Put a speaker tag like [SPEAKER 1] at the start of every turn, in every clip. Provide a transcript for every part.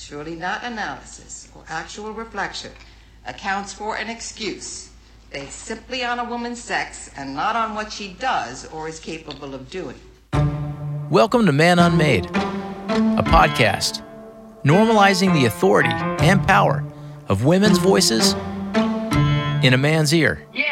[SPEAKER 1] surely not analysis or actual reflection, accounts for an excuse based simply on a woman's sex and not on what she does or is capable of doing.
[SPEAKER 2] Welcome to Man Unmade, a podcast normalizing the authority and power of women's voices in a man's ear.
[SPEAKER 1] Yes.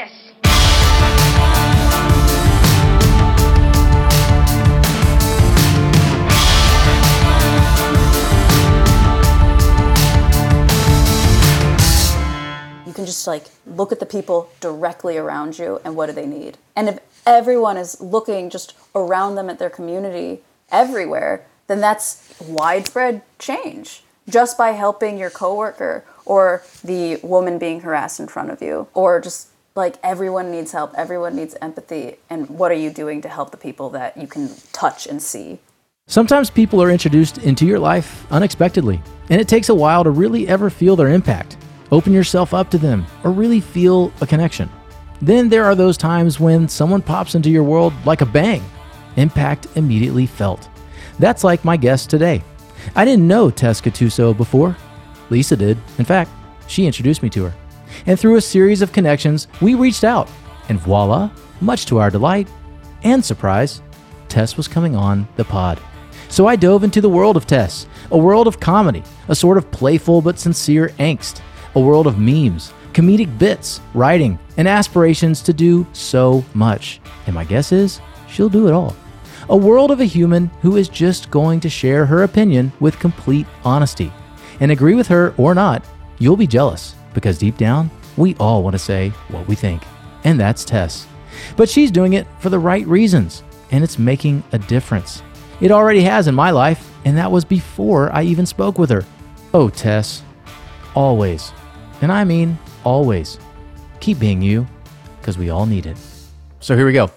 [SPEAKER 3] Just like look at the people directly around you and what do they need. And if everyone is looking just around them at their community everywhere, then that's widespread change just by helping your coworker or the woman being harassed in front of you or just like everyone needs help, everyone needs empathy and what are you doing to help the people that you can touch and see?
[SPEAKER 2] Sometimes people are introduced into your life unexpectedly, and it takes a while to really ever feel their impact, open yourself up to them, or really feel a connection. Then there are those times when someone pops into your world like a bang, impact immediately felt. That's like my guest today. I didn't know Tess Gattuso before. Lisa did. In fact, she introduced me to her. And through a series of connections, we reached out, and voila, much to our delight and surprise, Tess was coming on the pod. So I dove into the world of Tess, a world of comedy, a sort of playful but sincere angst, a world of memes, comedic bits, writing, and aspirations to do so much. And my guess is she'll do it all. A world of a human who is just going to share her opinion with complete honesty. And agree with her or not, you'll be jealous because deep down, we all want to say what we think. And that's Tess. But she's doing it for the right reasons, and it's making a difference. It already has in my life, and that was before I even spoke with her. Oh, Tess, always, and I mean always, keep being you, because we all need it. So here we go.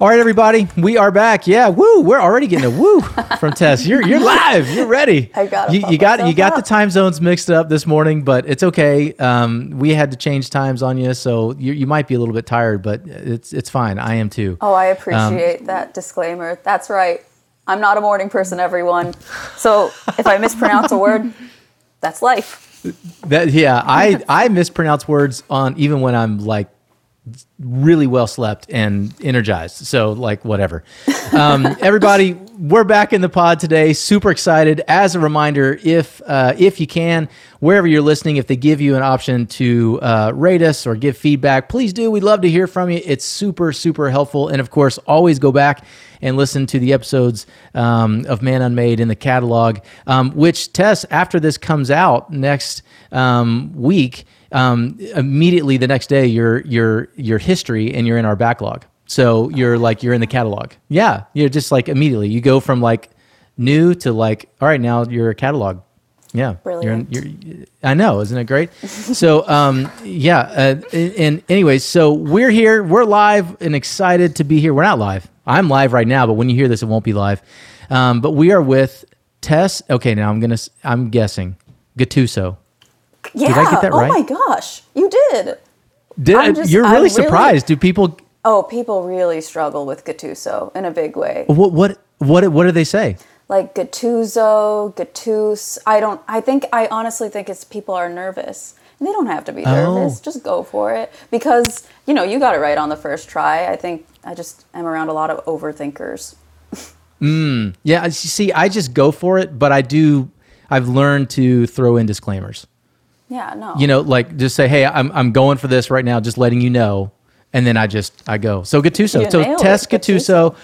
[SPEAKER 2] All right, everybody, we are back. Yeah, woo! We're already getting a woo from Tess. You're you're live. You're ready.
[SPEAKER 3] I gotta
[SPEAKER 2] You, you got you got the time zones mixed up this morning, but it's okay. Um, we had to change times on you, so you, you might be a little bit tired, but it's it's fine. I am too.
[SPEAKER 3] Oh, I appreciate that disclaimer. That's right. I'm not a morning person, everyone. So if I mispronounce a word, that's life.
[SPEAKER 2] That yeah, I I mispronounce words on even when I'm like really well slept and energized. So like whatever. Um, everybody, we're back in the pod today. Super excited. As a reminder, if uh, if you can, wherever you're listening, if they give you an option to uh, rate us or give feedback, please do. We'd love to hear from you. It's super super helpful. And of course, always go back and listen to the episodes um, of Man Unmade in the catalog. Um, which Tess, after this comes out next um, week um, immediately the next day you're you're your history and you're in our backlog. So you're like you're in the catalog. Yeah, you're just like immediately you go from like new to like all right now you're a catalog. Yeah,
[SPEAKER 3] Brilliant.
[SPEAKER 2] You're, you're, I know, isn't it great? so um, yeah, uh, and, and anyways, so we're here, we're live and excited to be here. We're not live. I'm live right now, but when you hear this, it won't be live. Um, but we are with Tess. Okay, now I'm gonna I'm guessing Gattuso.
[SPEAKER 3] Yeah.
[SPEAKER 2] I get that
[SPEAKER 3] oh
[SPEAKER 2] right?
[SPEAKER 3] my gosh, you did.
[SPEAKER 2] Did
[SPEAKER 3] just-
[SPEAKER 2] you're really
[SPEAKER 3] really-
[SPEAKER 2] surprised? Do people
[SPEAKER 3] Oh, people really struggle with Gattuso in a big way.
[SPEAKER 2] what what what what do they say?
[SPEAKER 3] Like Gattuso, Gattus. I don't. I think. I honestly think it's people are nervous. And they don't have to be oh. nervous.
[SPEAKER 2] Oh.
[SPEAKER 3] Just go for it because you know you got it right on the first try. I think I just am around a lot of overthinkers.
[SPEAKER 2] Mm. Yeah, see, I just go for it, but I do. I've learned to throw in disclaimers.
[SPEAKER 3] Yeah. No.
[SPEAKER 2] You know, like just say, "Hey, I'm I'm going for this right now," just letting you know, and then I just I go. So Gattuso, so Tess
[SPEAKER 3] it,
[SPEAKER 2] Gattuso.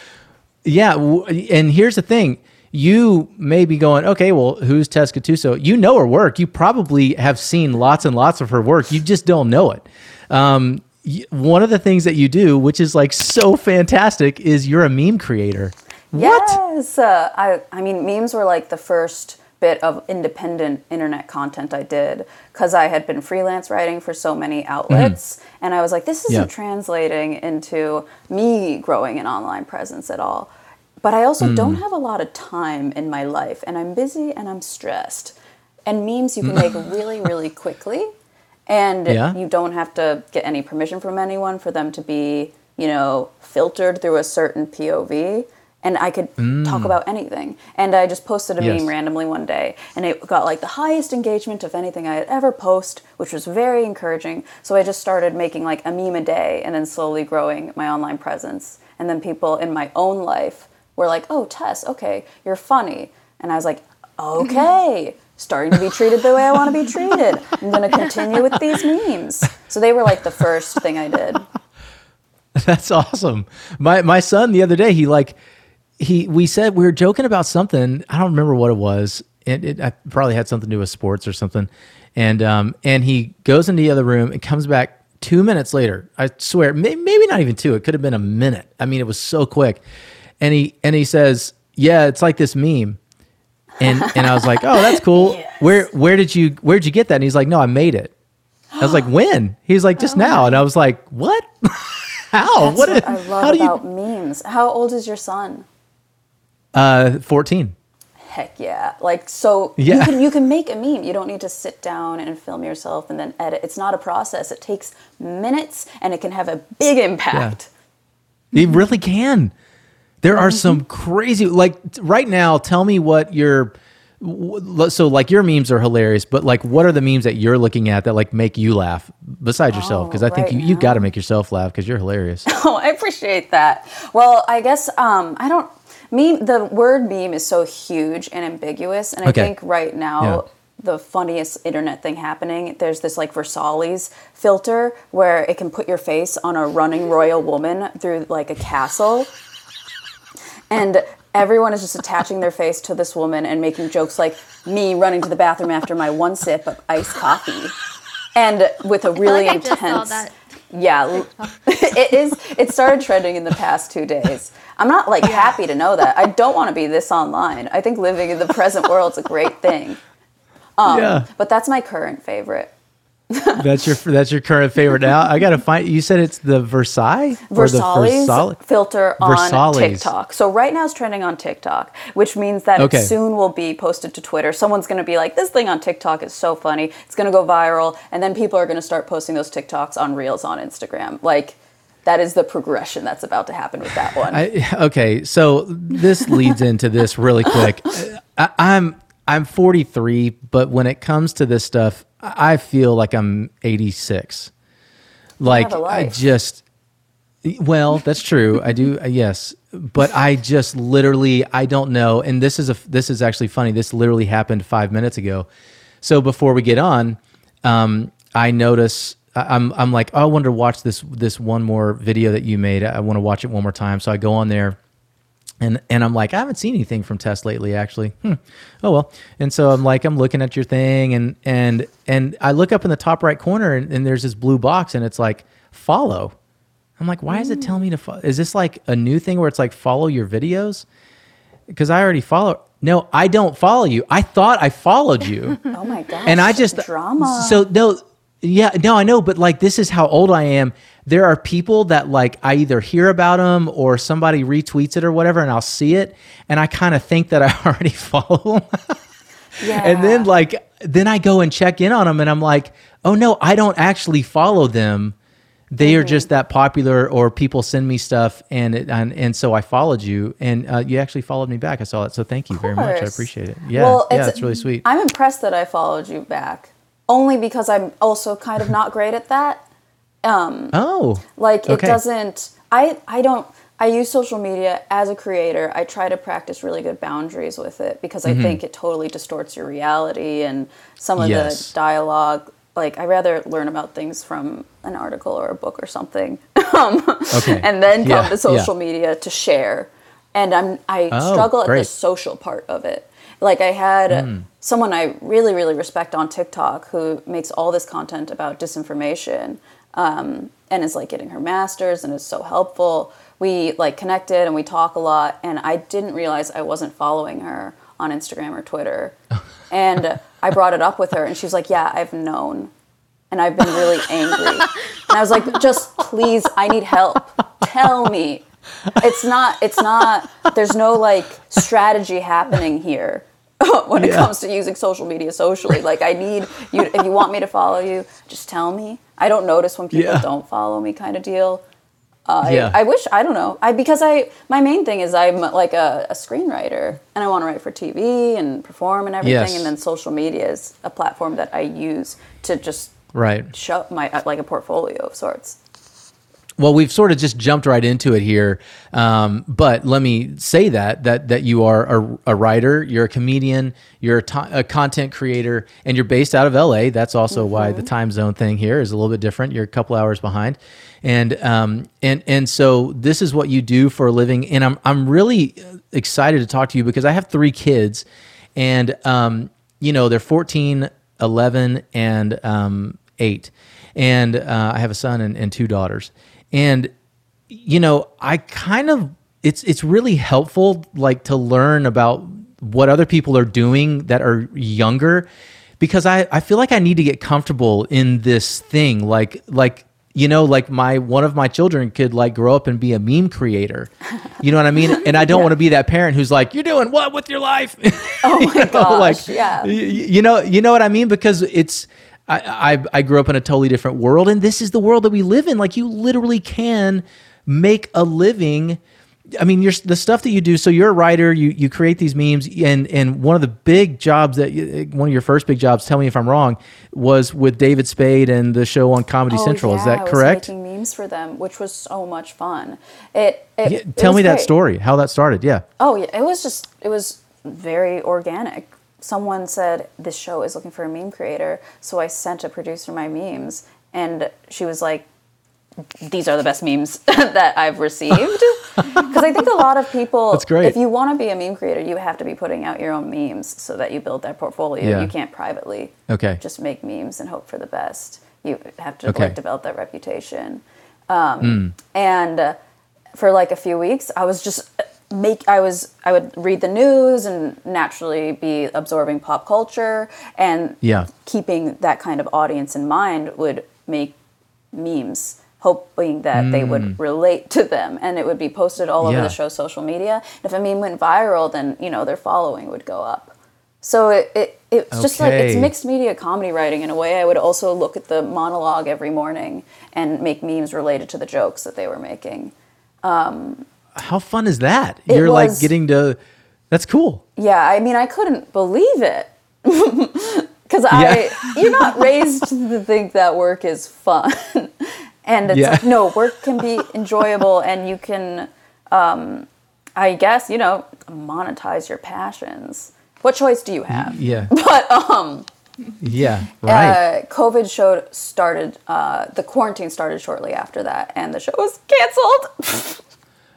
[SPEAKER 2] Yeah, w- and here's the thing. You may be going, okay, well, who's Tess Gattuso? You know her work. You probably have seen lots and lots of her work. You just don't know it. Um, y- one of the things that you do, which is like so fantastic, is you're a meme creator. What?
[SPEAKER 3] Yes. Uh, I, I mean, memes were like the first bit of independent internet content I did because I had been freelance writing for so many outlets. Mm-hmm. And I was like, this isn't
[SPEAKER 2] Yeah.
[SPEAKER 3] translating into me growing an online presence at all. But I also don't mm. have a lot of time in my life, and I'm busy and I'm stressed. And memes you can make really, really quickly. And
[SPEAKER 2] Yeah.
[SPEAKER 3] you don't have to get any permission from anyone for them to be, you know, filtered through a certain POV. And I could talk mm. about anything. And I just posted a
[SPEAKER 2] Yes.
[SPEAKER 3] meme randomly one day, and it got like the highest engagement of anything I had ever post, which was very encouraging. So I just started making like a meme a day, and then slowly growing my online presence. And then people in my own life were like, "Oh, Tess, okay, you're funny," and I was like, "Okay." Starting to be treated the way I want to be treated. I'm going to continue with these memes. So they were like the first thing I did.
[SPEAKER 2] That's awesome. My my son the other day, he like he we said we were joking about something. I don't remember what it was. It, it I probably had something to do with sports or something. And um and he goes into the other room and comes back two minutes later. I swear, may, maybe not even two. It could have been a minute. I mean, it was so quick. And he and he says, "Yeah, it's like this meme." And and I was like, "Oh, that's cool. Where where did you where'd you get that?" And he's like, "No, I made it." I was like, "When?" He's like, "Just now." And I was like, "What?" How?
[SPEAKER 3] That's
[SPEAKER 2] what?
[SPEAKER 3] what I
[SPEAKER 2] how
[SPEAKER 3] love
[SPEAKER 2] do you
[SPEAKER 3] about memes. How old is your son?
[SPEAKER 2] Uh, 14.
[SPEAKER 3] Heck yeah. Like so you
[SPEAKER 2] Yeah.
[SPEAKER 3] can you can make a meme. You don't need to sit down and film yourself and then edit. It's not a process. It takes minutes and it can have a big impact.
[SPEAKER 2] It really can. There are some crazy, like right now, tell me what your, so like your memes are hilarious, but like what are the memes that you're looking at that like make you laugh besides yourself? Because I think
[SPEAKER 3] right
[SPEAKER 2] you, you got to make yourself laugh because you're hilarious.
[SPEAKER 3] Oh, I appreciate that. Well, I guess um I don't meme the word meme is so huge and ambiguous and I think right now
[SPEAKER 2] Yeah.
[SPEAKER 3] the funniest internet thing happening there's this like Versailles filter where it can put your face on a running royal woman through like a castle and everyone is just attaching their face to this woman and making jokes like me running to the bathroom after my one sip of iced coffee and with a really
[SPEAKER 4] like I just
[SPEAKER 3] intense
[SPEAKER 4] saw that.
[SPEAKER 3] Yeah it is it started trending in the past two days. I'm not like happy to know that. I don't want to be this online. I think living in the present world is a great thing.
[SPEAKER 2] Yeah.
[SPEAKER 3] Um, but that's my current favorite
[SPEAKER 2] That's your, that's your current favorite now. I got to find, you said it's the Versailles?
[SPEAKER 3] Versailles filter on
[SPEAKER 2] Versailles.
[SPEAKER 3] TikTok. So right now it's trending on TikTok, which means that
[SPEAKER 2] Okay.
[SPEAKER 3] it soon will be posted to Twitter. Someone's going to be like, "This thing on TikTok is so funny. It's going to go viral," and then people are going to start posting those TikToks on Reels on Instagram. Like that is the progression that's about to happen with that one.
[SPEAKER 2] I, okay, so this leads into this really quick. I, I'm I'm 43, but when it comes to this stuff, I feel like I'm 86. Like I just well, that's true. I do uh, yes, but I just literally I don't know. And this is a this is actually funny. This literally happened 5 minutes ago. So before we get on, um, I notice I- I'm I'm like, oh, I want to watch this this one more video that you made. I want to watch it one more time. So I go on there and and I'm like, I haven't seen anything from Tess lately, actually. Hmm. Oh well. And so I'm like, I'm looking at your thing, and and and I look up in the top right corner, and, and there's this blue box, and it's like follow. I'm like, why is it telling me to follow? Is this like a new thing where it's like follow your videos? Because I already follow. No, I don't follow you. I thought I followed you.
[SPEAKER 3] oh my gosh!
[SPEAKER 2] and I just
[SPEAKER 3] drama.
[SPEAKER 2] So no, yeah, no, I know, but like this is how old I am. There are people that like I either hear about them or somebody retweets it or whatever, and I'll see it, and I kind of think that I already follow them,
[SPEAKER 3] yeah.
[SPEAKER 2] and then like then I go and check in on them, and I'm like, oh no, I don't actually follow them. They
[SPEAKER 3] Mm-hmm.
[SPEAKER 2] are just that popular, or people send me stuff, and it, and, and so I followed you, and uh, you actually followed me back. I saw it, so thank you very much. I appreciate it. Yeah,
[SPEAKER 3] Well,
[SPEAKER 2] yeah,
[SPEAKER 3] it's-
[SPEAKER 2] it's really sweet.
[SPEAKER 3] I'm impressed that I followed you back, only because I'm also kind of not great at that.
[SPEAKER 2] Um, oh,
[SPEAKER 3] Like it
[SPEAKER 2] Okay.
[SPEAKER 3] doesn't. I I don't. I use social media as a creator. I try to practice really good boundaries with it because
[SPEAKER 2] Mm-hmm.
[SPEAKER 3] I think it totally distorts your reality and some of
[SPEAKER 2] Yes.
[SPEAKER 3] the dialogue. Like I rather learn about things from an article or a book or something, um,
[SPEAKER 2] okay,
[SPEAKER 3] and then come
[SPEAKER 2] Yeah,
[SPEAKER 3] to social media to share. And I'm I
[SPEAKER 2] Oh,
[SPEAKER 3] struggle at
[SPEAKER 2] great.
[SPEAKER 3] the social part of it. Like I had
[SPEAKER 2] Hmm.
[SPEAKER 3] someone I really really respect on TikTok who makes all this content about disinformation um, and is like getting her master's and is so helpful. We like connected and we talk a lot, and I didn't realize I wasn't following her on Instagram or Twitter. and I brought it up with her, and she was like, "Yeah, I've known." And I've been really angry. And I was like, just please, I need help. Tell me. It's not, it's not, there's no like strategy happening here when it
[SPEAKER 2] Yeah.
[SPEAKER 3] comes to using social media socially. Like, I need you, if you want me to follow you, just tell me. I don't notice when people
[SPEAKER 2] Yeah.
[SPEAKER 3] don't follow me, kind of deal. I,
[SPEAKER 2] Yeah.
[SPEAKER 3] I wish I don't know. I because I my main thing is I'm like a, a screenwriter and I want to write for TV and perform and everything.
[SPEAKER 2] Yes.
[SPEAKER 3] And then social media is a platform that I use to just
[SPEAKER 2] Right.
[SPEAKER 3] show my uh, like a portfolio of sorts.
[SPEAKER 2] Well, we've sort of just jumped right into it here, um, but let me say that that that you are a, a writer, you're a comedian, you're a, to- a content creator, and you're based out of LA. That's also why the time zone thing here is a little bit different. You're a couple hours behind, and um, and and so this is what you do for a living. And I'm I'm really excited to talk to you because I have three kids, and um, you know they're 14, 11, and um, eight, and uh, I have a son and, and two daughters and you know i kind of it's it's really helpful like to learn about what other people are doing that are younger because i i feel like i need to get comfortable in this thing. Like like you know like my one of my children could like grow up and be a meme creator. You know what i mean? And i don't want to be that parent who's like you're doing what with your life?
[SPEAKER 3] Oh my gosh!
[SPEAKER 2] like
[SPEAKER 3] yeah.
[SPEAKER 2] you know you know what i mean? Because it's I, I i grew up in a totally different world and this is the world that we live in. Like you literally can make a living. I mean you're the stuff that you do so you're a writer you you create these memes and and one of the big jobs that you- one of your first big jobs tell me if i'm wrong was with david spade and the show on comedy
[SPEAKER 3] Oh,
[SPEAKER 2] central. Is
[SPEAKER 3] yeah,
[SPEAKER 2] that
[SPEAKER 3] I was
[SPEAKER 2] correct?
[SPEAKER 3] making memes for them, which was so much fun. It, it
[SPEAKER 2] Yeah, tell
[SPEAKER 3] was
[SPEAKER 2] me that story how that started yeah.
[SPEAKER 3] Oh yeah, it was just it was very organic. Someone said this show is looking for a meme creator, so I sent a producer my memes, and she was like, "These are the best memes that I've received." Because I think a lot of people,
[SPEAKER 2] That's great.
[SPEAKER 3] if you want to be a meme creator, you have to be putting out your own memes so that you build that portfolio.
[SPEAKER 2] Yeah.
[SPEAKER 3] You can't privately
[SPEAKER 2] Okay.
[SPEAKER 3] just make memes and hope for the best. You have to
[SPEAKER 2] Okay.
[SPEAKER 3] like develop that reputation. Um, And uh, for like a few weeks, I was just make. I was I would read the news and naturally be absorbing pop culture and
[SPEAKER 2] Yeah.
[SPEAKER 3] keeping that kind of audience in mind would make memes hoping that they would relate to them and it would be posted all over
[SPEAKER 2] Mm.
[SPEAKER 3] The show's social media if a meme went viral then you know their following would go up so it, it it's just like it's mixed media comedy writing in a way i would also look at the monologue every morning and make memes related to the jokes that they were making
[SPEAKER 2] how fun is that?
[SPEAKER 3] It
[SPEAKER 2] you're like getting to that's cool.
[SPEAKER 3] Yeah i mean i couldn't believe it. Because i you're not raised to think that work is fun. And it's
[SPEAKER 2] Yeah.
[SPEAKER 3] like no work can be enjoyable and you can um, i guess you know monetize your passions. What choice do you have?
[SPEAKER 2] yeah.
[SPEAKER 3] But um
[SPEAKER 2] yeah right.
[SPEAKER 3] Uh, covid showed started uh, the quarantine started shortly after that and the show was canceled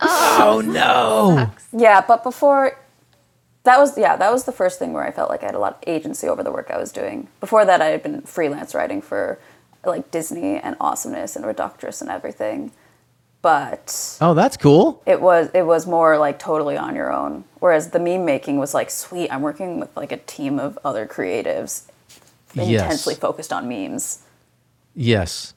[SPEAKER 2] Oh, oh no
[SPEAKER 3] Yeah, but before that was yeah, that was the first thing where I felt like I had a lot of agency over the work I was doing. Before that I had been freelance writing for like Disney and Awesomeness and Reductress and everything. But
[SPEAKER 2] oh that's cool
[SPEAKER 3] it was it was more like totally on your own. Whereas the meme making was like, sweet, I'm working with like a team of other creatives
[SPEAKER 2] Yes.
[SPEAKER 3] intensely focused on memes.
[SPEAKER 2] Yes.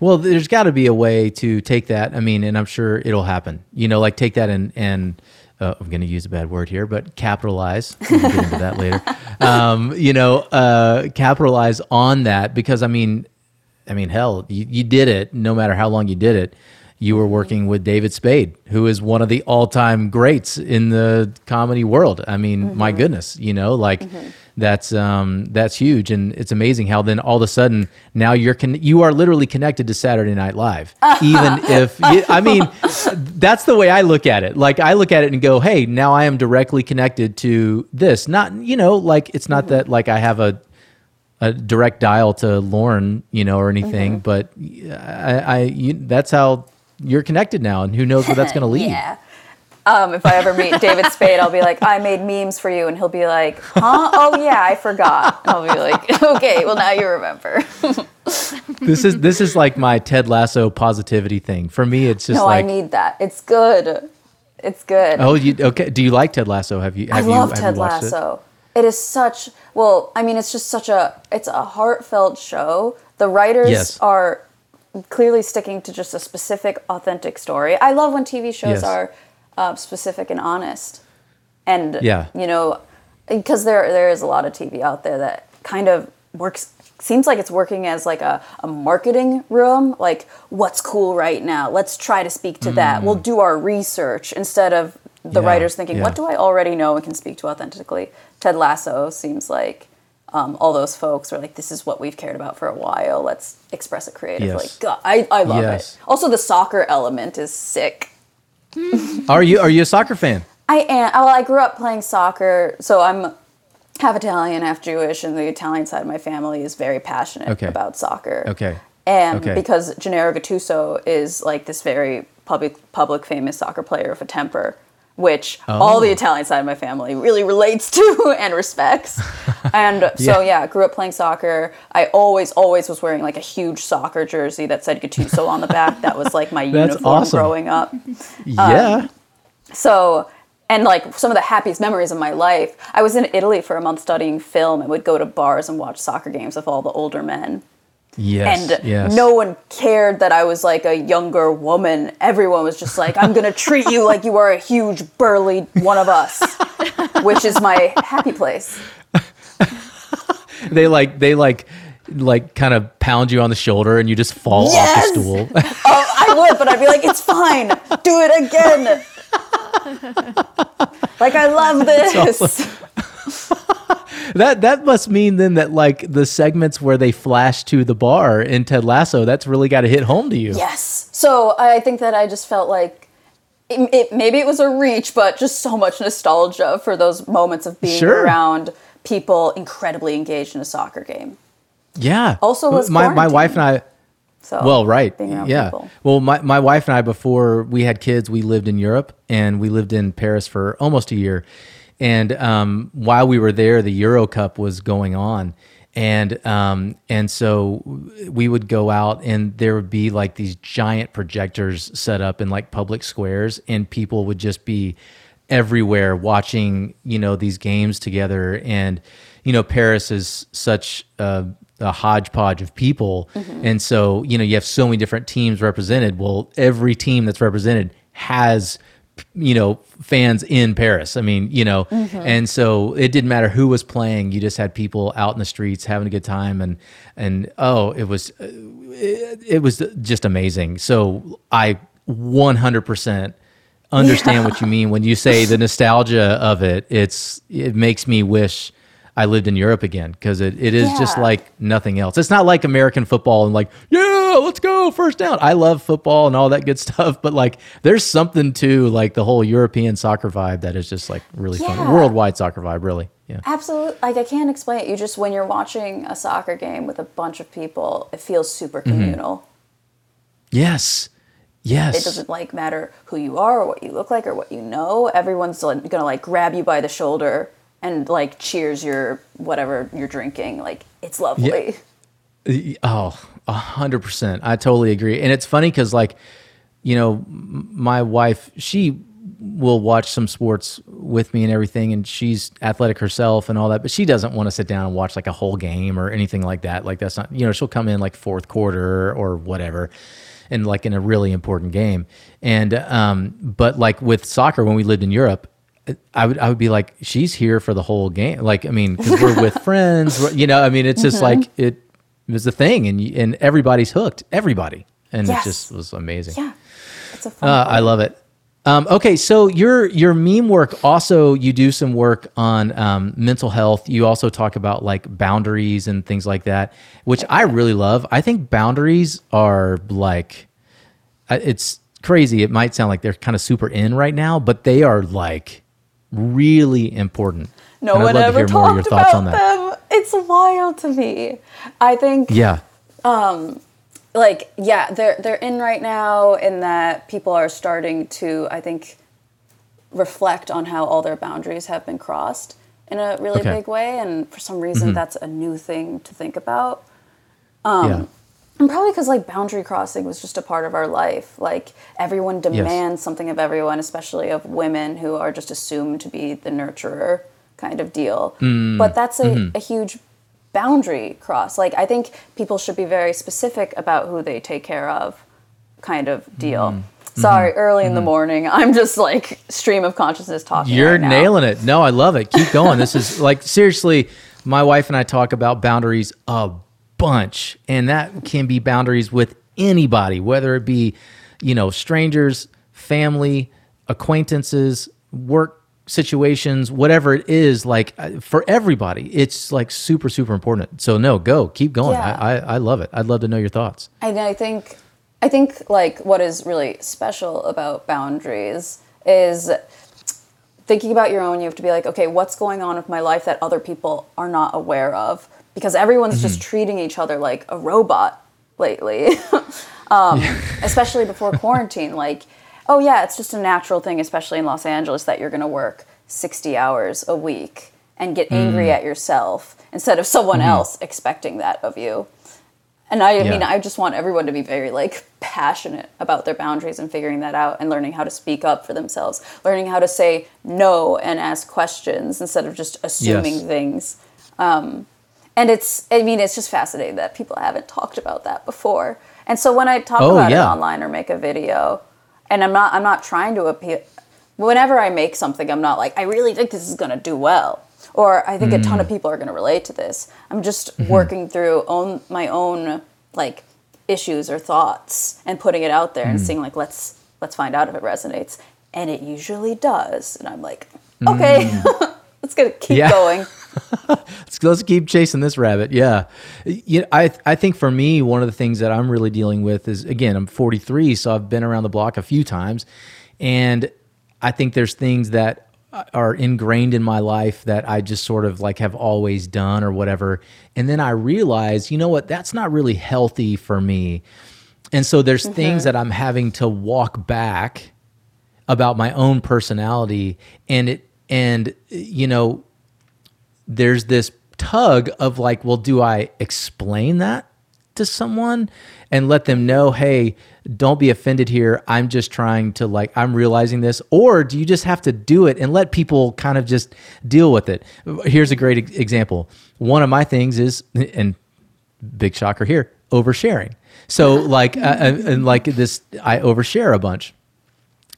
[SPEAKER 2] Well, there's got to be a way to take that. I mean, and I'm sure it'll happen. You know, like take that and and uh, I'm going to use a bad word here, but capitalize. We'll get into that later. Um, you know, uh, capitalize on that because I mean, I mean, hell, you, you did it. No matter how long you did it, you were working with David Spade, who is one of the all-time greats in the comedy world. I mean, my goodness, you know, like that's um, that's huge, and it's amazing how then all of a sudden now you're con- you are literally connected to Saturday Night Live, even if you, I mean, that's the way I look at it. Like I look at it and go, hey, now I am directly connected to this. Not you know, like it's not that like I have a a direct dial to Lorne, you know, or anything, but I, I you, that's how you're connected now, and who knows where that's going to lead.
[SPEAKER 3] Yeah. Um, if I ever meet David Spade, I'll be like, I made memes for you. And he'll be like, huh? Oh, yeah, I forgot. And I'll be like, okay, well, now you remember.
[SPEAKER 2] This is this is like my Ted Lasso positivity thing. For me, it's just
[SPEAKER 3] no,
[SPEAKER 2] like,
[SPEAKER 3] I need that. It's good. It's good.
[SPEAKER 2] oh, you okay? Do you like Ted Lasso? Have you?
[SPEAKER 3] I
[SPEAKER 2] Have you,
[SPEAKER 3] love
[SPEAKER 2] you
[SPEAKER 3] Ted
[SPEAKER 2] watched it?
[SPEAKER 3] Lasso. It? is such, well, I mean, it's just such a, it's a heartfelt show. The writers
[SPEAKER 2] Yes.
[SPEAKER 3] are clearly sticking to just a specific, authentic story. I love when TV shows
[SPEAKER 2] Yes.
[SPEAKER 3] are uh, specific and honest. And
[SPEAKER 2] Yeah.
[SPEAKER 3] you know, because there there is a lot of TV out there that kind of works seems like it's working as like a, a marketing room like what's cool right now let's try to speak to that we'll do our research instead of the
[SPEAKER 2] Yeah,
[SPEAKER 3] writers thinking
[SPEAKER 2] yeah.
[SPEAKER 3] what do i already know and can speak to authentically ted lasso seems like um, all those folks are like this is what we've cared about for a while let's express it creatively
[SPEAKER 2] Yes.
[SPEAKER 3] God, I, I love
[SPEAKER 2] Yes.
[SPEAKER 3] it also the soccer element is sick
[SPEAKER 2] Are you are you a soccer fan?
[SPEAKER 3] I am. Well, I grew up playing soccer, so I'm half Italian, half Jewish, and the Italian side of my family is very passionate
[SPEAKER 2] Okay.
[SPEAKER 3] about soccer.
[SPEAKER 2] Okay.
[SPEAKER 3] And
[SPEAKER 2] Okay.
[SPEAKER 3] because Gennaro Gattuso is like this very public, public famous soccer player of a temper, which all
[SPEAKER 2] Oh.
[SPEAKER 3] the Italian side of my family really relates to and respects. and so,
[SPEAKER 2] Yeah.
[SPEAKER 3] yeah, grew up playing soccer. I always, always was wearing like a huge soccer jersey that said Gattuso on the back. That was like my uniform
[SPEAKER 2] awesome.
[SPEAKER 3] growing up.
[SPEAKER 2] Yeah.
[SPEAKER 3] Um, so, and like some of the happiest memories of my life, I was in Italy for a month studying film and would go to bars and watch soccer games with all the older men.
[SPEAKER 2] Yes.
[SPEAKER 3] And
[SPEAKER 2] yes.
[SPEAKER 3] no one cared that I was like a younger woman. Everyone was just like, I'm going to treat you like you are a huge, burly one of us, which is my happy place.
[SPEAKER 2] they like they like like kind of pound you on the shoulder and you just fall
[SPEAKER 3] Yes!
[SPEAKER 2] off the stool.
[SPEAKER 3] Oh, I would, but I'd be like, it's fine. Do it again. like, I love this.
[SPEAKER 2] that that must mean then that like the segments where they flash to the bar in Ted Lasso, that's really got to hit home to you.
[SPEAKER 3] Yes. So I think that I just felt like it, it, maybe it was a reach, but just so much nostalgia for those moments of being
[SPEAKER 2] Sure.
[SPEAKER 3] around people incredibly engaged in a soccer game.
[SPEAKER 2] Yeah.
[SPEAKER 3] Also was
[SPEAKER 2] my my wife and I
[SPEAKER 3] So
[SPEAKER 2] Well, right. Yeah.
[SPEAKER 3] people.
[SPEAKER 2] Well, my, my wife and I, before we had kids, we lived in Europe and we lived in Paris for almost a year. And um, while we were there, the Euro Cup was going on. And um, and so we would go out and there would be like these giant projectors set up in like public squares and people would just be everywhere watching, you know, these games together. And, you know, Paris is such a, a hodgepodge of people. And so, you know, you have so many different teams represented. Well, every team that's represented has, you know, fans in Paris. I mean, you know, mm-hmm. and so it didn't matter who was playing. You just had people out in the streets having a good time. And, and oh, it was, it, it was just amazing. So I 100% understand what you mean when you say the nostalgia of it. It's it makes me wish I lived in Europe again because it, it is just like nothing else. It's not like American football and like yeah, let's go first down. I love football and all that good stuff, but like there's something to like the whole European soccer vibe that is just like really fun. Worldwide soccer vibe, really. Yeah.
[SPEAKER 3] Absolutely. Like, I can't explain it. You just, when you're watching a soccer game with a bunch of people, it feels super
[SPEAKER 2] Mm-hmm.
[SPEAKER 3] communal.
[SPEAKER 2] Yes. Yes.
[SPEAKER 3] It doesn't like matter who you are or what you look like or what you know. Everyone's gonna like grab you by the shoulder and like cheers your whatever you're drinking. Like it's lovely.
[SPEAKER 2] Oh, a hundred percent. I totally agree. And it's funny because, like, you know, my wife, she will watch some sports with me and everything, and she's athletic herself and all that, but she doesn't want to sit down and watch like a whole game or anything like that. Like, that's not, you know, she'll come in like fourth quarter or whatever. And like in a really important game. And, um, but like with soccer, when we lived in Europe, I would I would be like, she's here for the whole game. Like, I mean, because we're with friends, you know. I mean, it's just like it, it was the thing, and and everybody's hooked, everybody, and
[SPEAKER 3] Yes.
[SPEAKER 2] it just was amazing.
[SPEAKER 3] Yeah. It's a fun
[SPEAKER 2] Uh, I love it. Um, okay, so your your meme work also you do some work on um, mental health. You also talk about like boundaries and things like that, which I really love. I think boundaries are like it's crazy. It might sound like they're kind of super in right now, but they are like really important.
[SPEAKER 3] No
[SPEAKER 2] And
[SPEAKER 3] one ever
[SPEAKER 2] hear more of your
[SPEAKER 3] talked
[SPEAKER 2] thoughts
[SPEAKER 3] about
[SPEAKER 2] on that.
[SPEAKER 3] them. It's wild to me. I think
[SPEAKER 2] Yeah.
[SPEAKER 3] Um, like yeah they're they're in right now in that people are starting to i think reflect on how all their boundaries have been crossed in a really
[SPEAKER 2] Okay.
[SPEAKER 3] big way and for some reason mm-hmm. that's a new thing to think about um,
[SPEAKER 2] yeah.
[SPEAKER 3] And probably because like boundary crossing was just a part of our life like everyone demands something of everyone especially of women who are just assumed to be the nurturer kind of deal mm. but that's a, mm-hmm. a huge boundary cross like i think people should be very specific about who they take care of kind of deal mm-hmm. sorry mm-hmm. early in the morning i'm just like stream of consciousness talking
[SPEAKER 2] You're
[SPEAKER 3] right now.
[SPEAKER 2] nailing it. No, I love it. Keep going. This is like seriously. my wife and I talk about boundaries a bunch, and that can be boundaries with anybody, whether it be, you know, strangers, family, acquaintances, work situations, whatever it is, like uh, for everybody, it's like super, super important. So no, go, keep going.
[SPEAKER 3] Yeah.
[SPEAKER 2] I, I, I love it. I'd love to know your thoughts.
[SPEAKER 3] And I think, I think like what is really special about boundaries is thinking about your own. You have to be like, okay, what's going on with my life that other people are not aware of? Because everyone's just treating each other like a robot lately, um, especially before quarantine. Like, oh yeah, it's just a natural thing, especially in Los Angeles, that you're going to work 60 hours a week and get angry at yourself instead of someone else expecting that of you. And I,
[SPEAKER 2] Yeah.
[SPEAKER 3] mean, I just want everyone to be very like passionate about their boundaries and figuring that out and learning how to speak up for themselves, learning how to say no and ask questions instead of just assuming
[SPEAKER 2] Yes.
[SPEAKER 3] things. Um, and it's, I mean, it's just fascinating that people haven't talked about that before. And so when I talk
[SPEAKER 2] Oh,
[SPEAKER 3] about it online or make a video, and I'm not, I'm not trying to appeal. Whenever I make something, I'm not like, I really think this is going to do well, or I think a ton of mm. people are going to relate to this. I'm just mm-hmm. working through own my own like issues or thoughts and putting it out there and mm. seeing like let's let's find out if it resonates, and it usually does. And I'm like, mm. okay, let's gonna keep
[SPEAKER 2] Yeah.
[SPEAKER 3] going.
[SPEAKER 2] let's, let's keep chasing this rabbit. Yeah. You know, I, I think for me, one of the things that I'm really dealing with is again, I'm 43, so I've been around the block a few times. And I think there's things that are ingrained in my life that I just sort of like have always done or whatever. And then I realize, you know what, that's not really healthy for me. And so there's mm-hmm. things that I'm having to walk back about my own personality and it and you know there's this tug of like, well, do I explain that to someone and let them know, hey, don't be offended here. I'm just trying to like, I'm realizing this. Or do you just have to do it and let people kind of just deal with it? Here's a great example. One of my things is, and big shocker here, oversharing. So like, uh, uh, and like this, I overshare a bunch.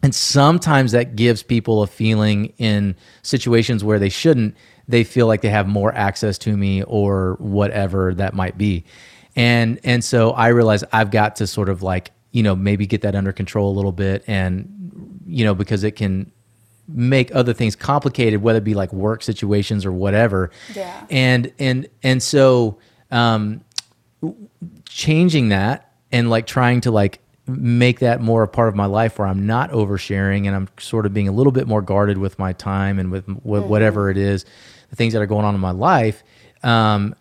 [SPEAKER 2] And sometimes that gives people a feeling in situations where they shouldn't, they feel like they have more access to me or whatever that might be. And and so I realize I've got to sort of like, you know, maybe get that under control a little bit and you know, because it can make other things complicated, whether it be like work situations or whatever.
[SPEAKER 3] Yeah.
[SPEAKER 2] And and and so um changing that and like trying to like make that more a part of my life where I'm not oversharing and I'm sort of being a little bit more guarded with my time and with, with whatever it is, the things that are going on in my life. Um,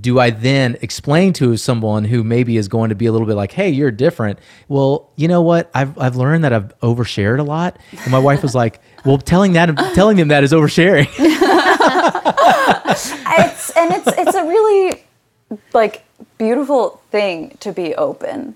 [SPEAKER 2] do I then explain to someone who maybe is going to be a little bit like, "Hey, you're different"? Well, you know what? I've I've learned that I've overshared a lot, and my wife was like, "Well, telling that telling them that is oversharing."
[SPEAKER 3] it's and it's it's a really like beautiful thing to be open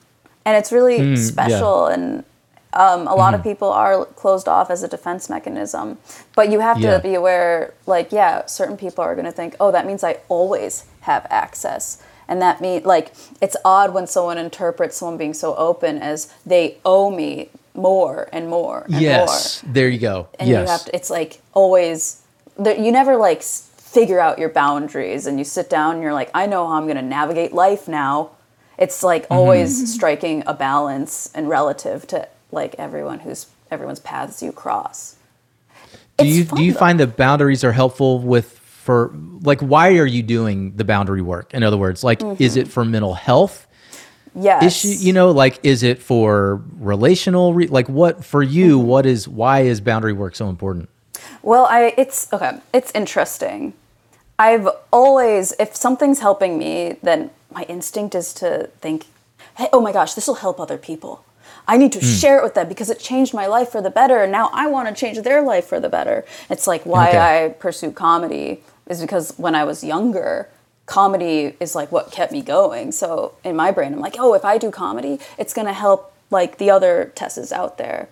[SPEAKER 3] and it's really special and um, a lot of people are closed off as a defense mechanism but you have
[SPEAKER 2] Yeah.
[SPEAKER 3] to be aware like yeah certain people are going to think oh that means i always have access and that means like it's odd when someone interprets someone being so open as they owe me more and more and more
[SPEAKER 2] yes, there you go.
[SPEAKER 3] and
[SPEAKER 2] yes,
[SPEAKER 3] you have to it's like always you never like figure out your boundaries and you sit down and you're like i know how i'm going to navigate life now it's like
[SPEAKER 2] Mm-hmm.
[SPEAKER 3] always striking a balance and relative to like everyone who's everyone's paths you cross
[SPEAKER 2] do
[SPEAKER 3] It's
[SPEAKER 2] you
[SPEAKER 3] fun,
[SPEAKER 2] do you
[SPEAKER 3] though.
[SPEAKER 2] find that boundaries are helpful with for like why are you doing the boundary work in other words like is
[SPEAKER 3] Mm-hmm.
[SPEAKER 2] it for mental health
[SPEAKER 3] yes
[SPEAKER 2] issue you know like is it for relational re- like what for you
[SPEAKER 3] Mm-hmm.
[SPEAKER 2] what is why is boundary work so important
[SPEAKER 3] Well, I it's okay. It's interesting. I've always if something's helping me, then my instinct is to think, "Hey, oh my gosh, this will help other people. I need to share it with them because it changed my life for the better, and now I want to change their life for the better." It's like why
[SPEAKER 2] Okay.
[SPEAKER 3] I pursue comedy is because when I was younger, comedy is like what kept me going. So in my brain, I'm like, "Oh, if I do comedy, it's going to help like the other Tess's out there."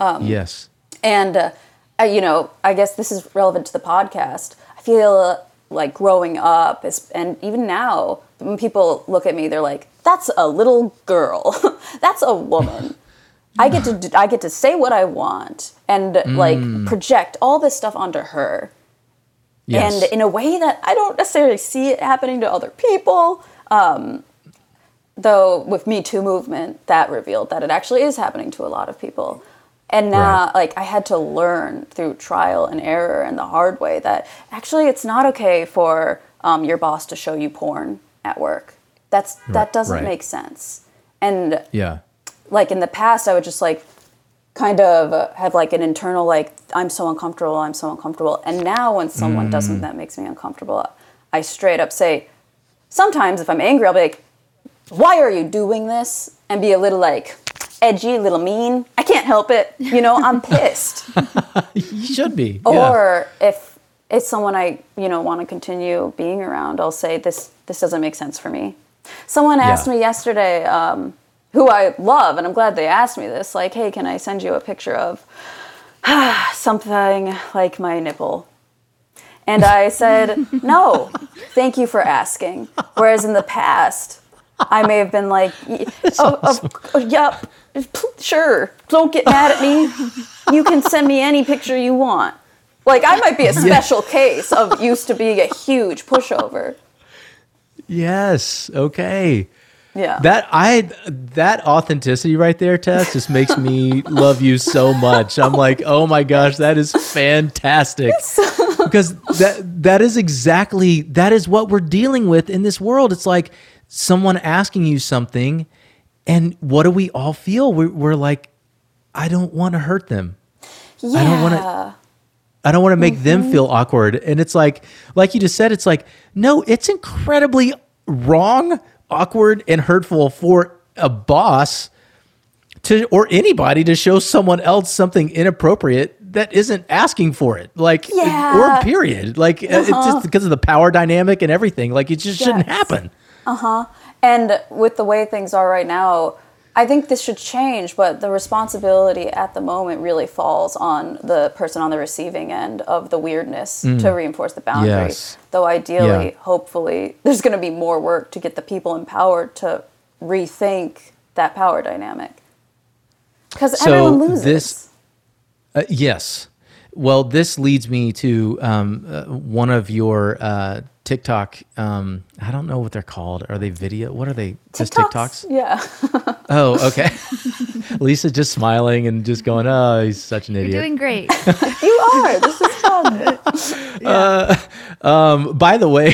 [SPEAKER 3] Um,
[SPEAKER 2] yes
[SPEAKER 3] And, uh, I, you know, I guess this is relevant to the podcast. I feel uh, like growing up, is, and even now, when people look at me, they're like, "That's a little girl. That's a woman." I get to I get to say what I want and like project all this stuff onto her.
[SPEAKER 2] Yes.
[SPEAKER 3] and in a way that I don't necessarily see it happening to other people. Um, though with Me Too movement, that revealed that it actually is happening to a lot of people. And now,
[SPEAKER 2] Right.
[SPEAKER 3] like, I had to learn through trial and error and the hard way that actually it's not okay for um, your boss to show you porn at work. That's that doesn't
[SPEAKER 2] right.
[SPEAKER 3] make sense. And
[SPEAKER 2] Yeah.
[SPEAKER 3] like in the past i would just like kind of have like an internal like i'm so uncomfortable i'm so uncomfortable and now when someone mm. does something that makes me uncomfortable i straight up say sometimes if i'm angry i'll be like why are you doing this and be a little like edgy a little mean i can't help it you know i'm pissed
[SPEAKER 2] You should be. Yeah.
[SPEAKER 3] or if it's someone I, you know, want to continue being around, I'll say this this doesn't make sense for me. Someone asked
[SPEAKER 2] Yeah.
[SPEAKER 3] me yesterday, um, who I love, and I'm glad they asked me this, like, hey, can I send you a picture of something like my nipple? And I said, no, thank you for asking. Whereas in the past, I may have been like, oh, of- oh, yep, sure, don't get mad at me. You can send me any picture you want. Like, I might be a special case of used to being a huge pushover.
[SPEAKER 2] Yes. Okay.
[SPEAKER 3] Yeah.
[SPEAKER 2] That I that authenticity right there, Tess, just makes me love you so much. I'm like, oh my gosh, that is fantastic. because that that is exactly that is what we're dealing with in this world. It's like someone asking you something, and what do we all feel? We're, we're like, I don't want to hurt them.
[SPEAKER 3] yeah.
[SPEAKER 2] don't wanna- I don't want to make them feel awkward. And it's like, like you just said, it's like, no, it's incredibly wrong, awkward, and hurtful for a boss to or anybody to show someone else something inappropriate that isn't asking for it. Like
[SPEAKER 3] Yeah.
[SPEAKER 2] or period. Like uh it's just because of the power dynamic and everything. Like it just shouldn't happen uh-huh
[SPEAKER 3] And with the way things are right now, I think this should change, but the responsibility at the moment really falls on the person on the receiving end of the weirdness to reinforce the boundary.
[SPEAKER 2] Mm. Yes.
[SPEAKER 3] Though ideally,
[SPEAKER 2] Yeah.
[SPEAKER 3] hopefully, there's going to be more work to get the people empowered to rethink that power dynamic. Because
[SPEAKER 2] So
[SPEAKER 3] everyone loses.
[SPEAKER 2] this- Uh, yes. Well, this leads me to um, uh, one of your uh, TikTok. Um, I don't know what they're called. Are they video? What are they? Just TikToks?
[SPEAKER 3] Yeah.
[SPEAKER 2] Oh, okay. Lisa just smiling and just going, "Oh, he's such an idiot."
[SPEAKER 4] You're doing great.
[SPEAKER 3] you are. This is fun.
[SPEAKER 2] Um, by the way,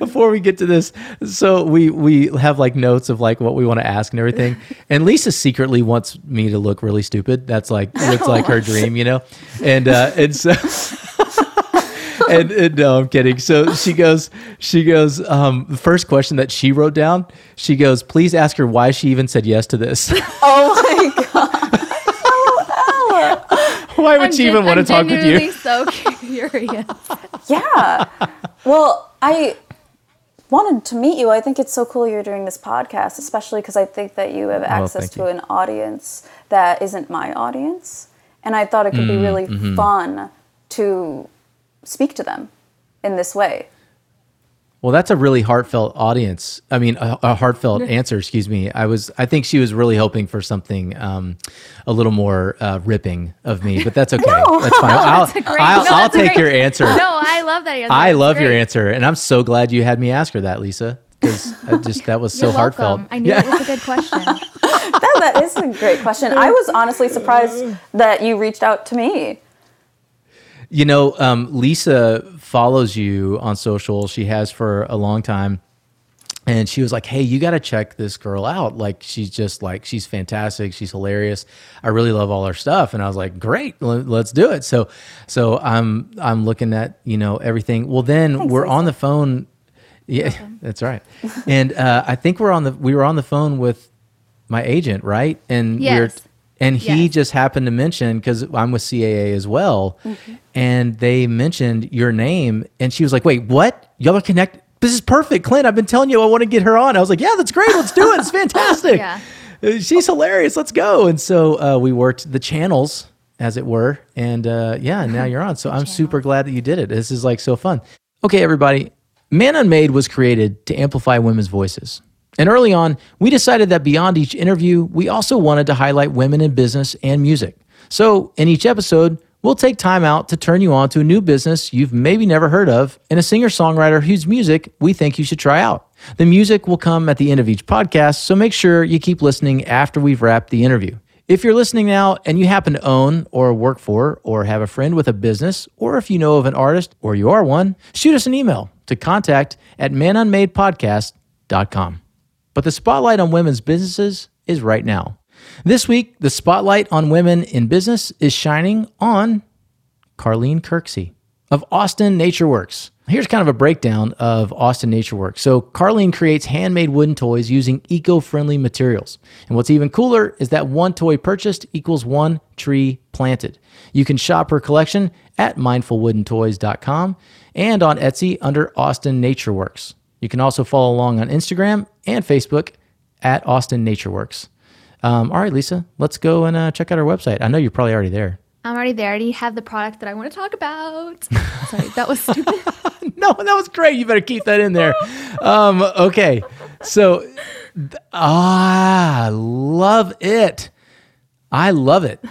[SPEAKER 2] before we get to this, so we we have like notes of like what we want to ask and everything. And Lisa secretly wants me to look really stupid. That's like it's like her dream, you know. And uh, and so. And, and no, I'm kidding. So she goes, she goes, um, the first question that she wrote down, she goes, please ask her why she even said yes to this.
[SPEAKER 3] oh my God.
[SPEAKER 2] why would
[SPEAKER 4] I'm
[SPEAKER 2] she
[SPEAKER 4] gen-
[SPEAKER 2] even want to
[SPEAKER 4] I'm
[SPEAKER 2] talk with
[SPEAKER 4] genuinely
[SPEAKER 2] you?
[SPEAKER 4] so curious.
[SPEAKER 3] Yeah. Well, I wanted to meet you. I think it's so cool you're doing this podcast, especially because I think that you have access
[SPEAKER 2] Oh,
[SPEAKER 3] to
[SPEAKER 2] you.
[SPEAKER 3] an audience that isn't my audience. And I thought it could be
[SPEAKER 2] Mm,
[SPEAKER 3] really
[SPEAKER 2] mm-hmm.
[SPEAKER 3] fun to speak to them in this way.
[SPEAKER 2] Well, that's a really heartfelt audience. I mean, a, a heartfelt answer. Excuse me. I was. I think she was really hoping for something um, a little more uh, ripping of me, but that's okay. That's fine. I'll,
[SPEAKER 4] That's great-
[SPEAKER 2] I'll,
[SPEAKER 4] no,
[SPEAKER 2] I'll take
[SPEAKER 4] great-
[SPEAKER 2] your answer.
[SPEAKER 4] No, I love that answer.
[SPEAKER 2] I
[SPEAKER 4] That's
[SPEAKER 2] love your answer, and I'm so glad you had me ask her that, Lisa, because just that was so heartfelt.
[SPEAKER 4] I knew it was a good question.
[SPEAKER 3] That, that is a great question. I was honestly surprised that you reached out to me.
[SPEAKER 2] You know, um, Lisa follows you on social. She has for a long time. And she was like, Hey, you got to check this girl out. Like, she's just like, she's fantastic. She's hilarious. I really love all her stuff. And I was like, Great, let's do it. So, so I'm, I'm looking at, you know, everything. Well, then we're on the phone. Yeah, that's right. And uh, I think we're on the, we were on the phone with my agent, right? And we we're,
[SPEAKER 4] Yes.
[SPEAKER 2] And he
[SPEAKER 4] Yes.
[SPEAKER 2] just happened to mention because I'm with CAA as well,
[SPEAKER 4] Mm-hmm.
[SPEAKER 2] and they mentioned your name, and she was like, "Wait, what? Y'all are connected? This is perfect, Clint. I've been telling you I want to get her on." I was like, "Yeah, that's great. Let's do it. It's fantastic.
[SPEAKER 4] Yeah.
[SPEAKER 2] Uh, She's hilarious. Let's go." And so uh, we worked the channels, as it were, and uh, yeah, now you're on. So I'm super glad that you did it. This is like so fun. Okay, everybody. Man Unmade was created to amplify women's voices. And early on, we decided that beyond each interview, we also wanted to highlight women in business and music. So, in each episode, We'll take time out to turn you on to a new business you've maybe never heard of and a singer songwriter whose music we think you should try out. The music will come at the end of each podcast, so make sure you keep listening after we've wrapped the interview. If you're listening now and you happen to own or work for or have a friend with a business, or if you know of an artist or you are one, shoot us an email to contact at manunmadepodcast.com. But the spotlight on women's businesses is right now. This week, the spotlight on women in business is shining on Carlene Kirksey of Austin Nature Works. Here's kind of a breakdown of Austin Nature Works. So, Carlene creates handmade wooden toys using eco friendly materials. And what's even cooler is that one toy purchased equals one tree planted. You can shop her collection at mindfulwoodentoys.com and on Etsy under Austin Nature Works. You can also follow along on Instagram and Facebook at Austin Nature Works. Um, all right, Lisa, let's go and uh, check out our website. I know you're probably already there.
[SPEAKER 4] I'm already there. I already have the product that I want to talk about. Sorry, that was stupid.
[SPEAKER 2] no, that was great. You better keep that in there. Um, okay, so ah, love it. I love it.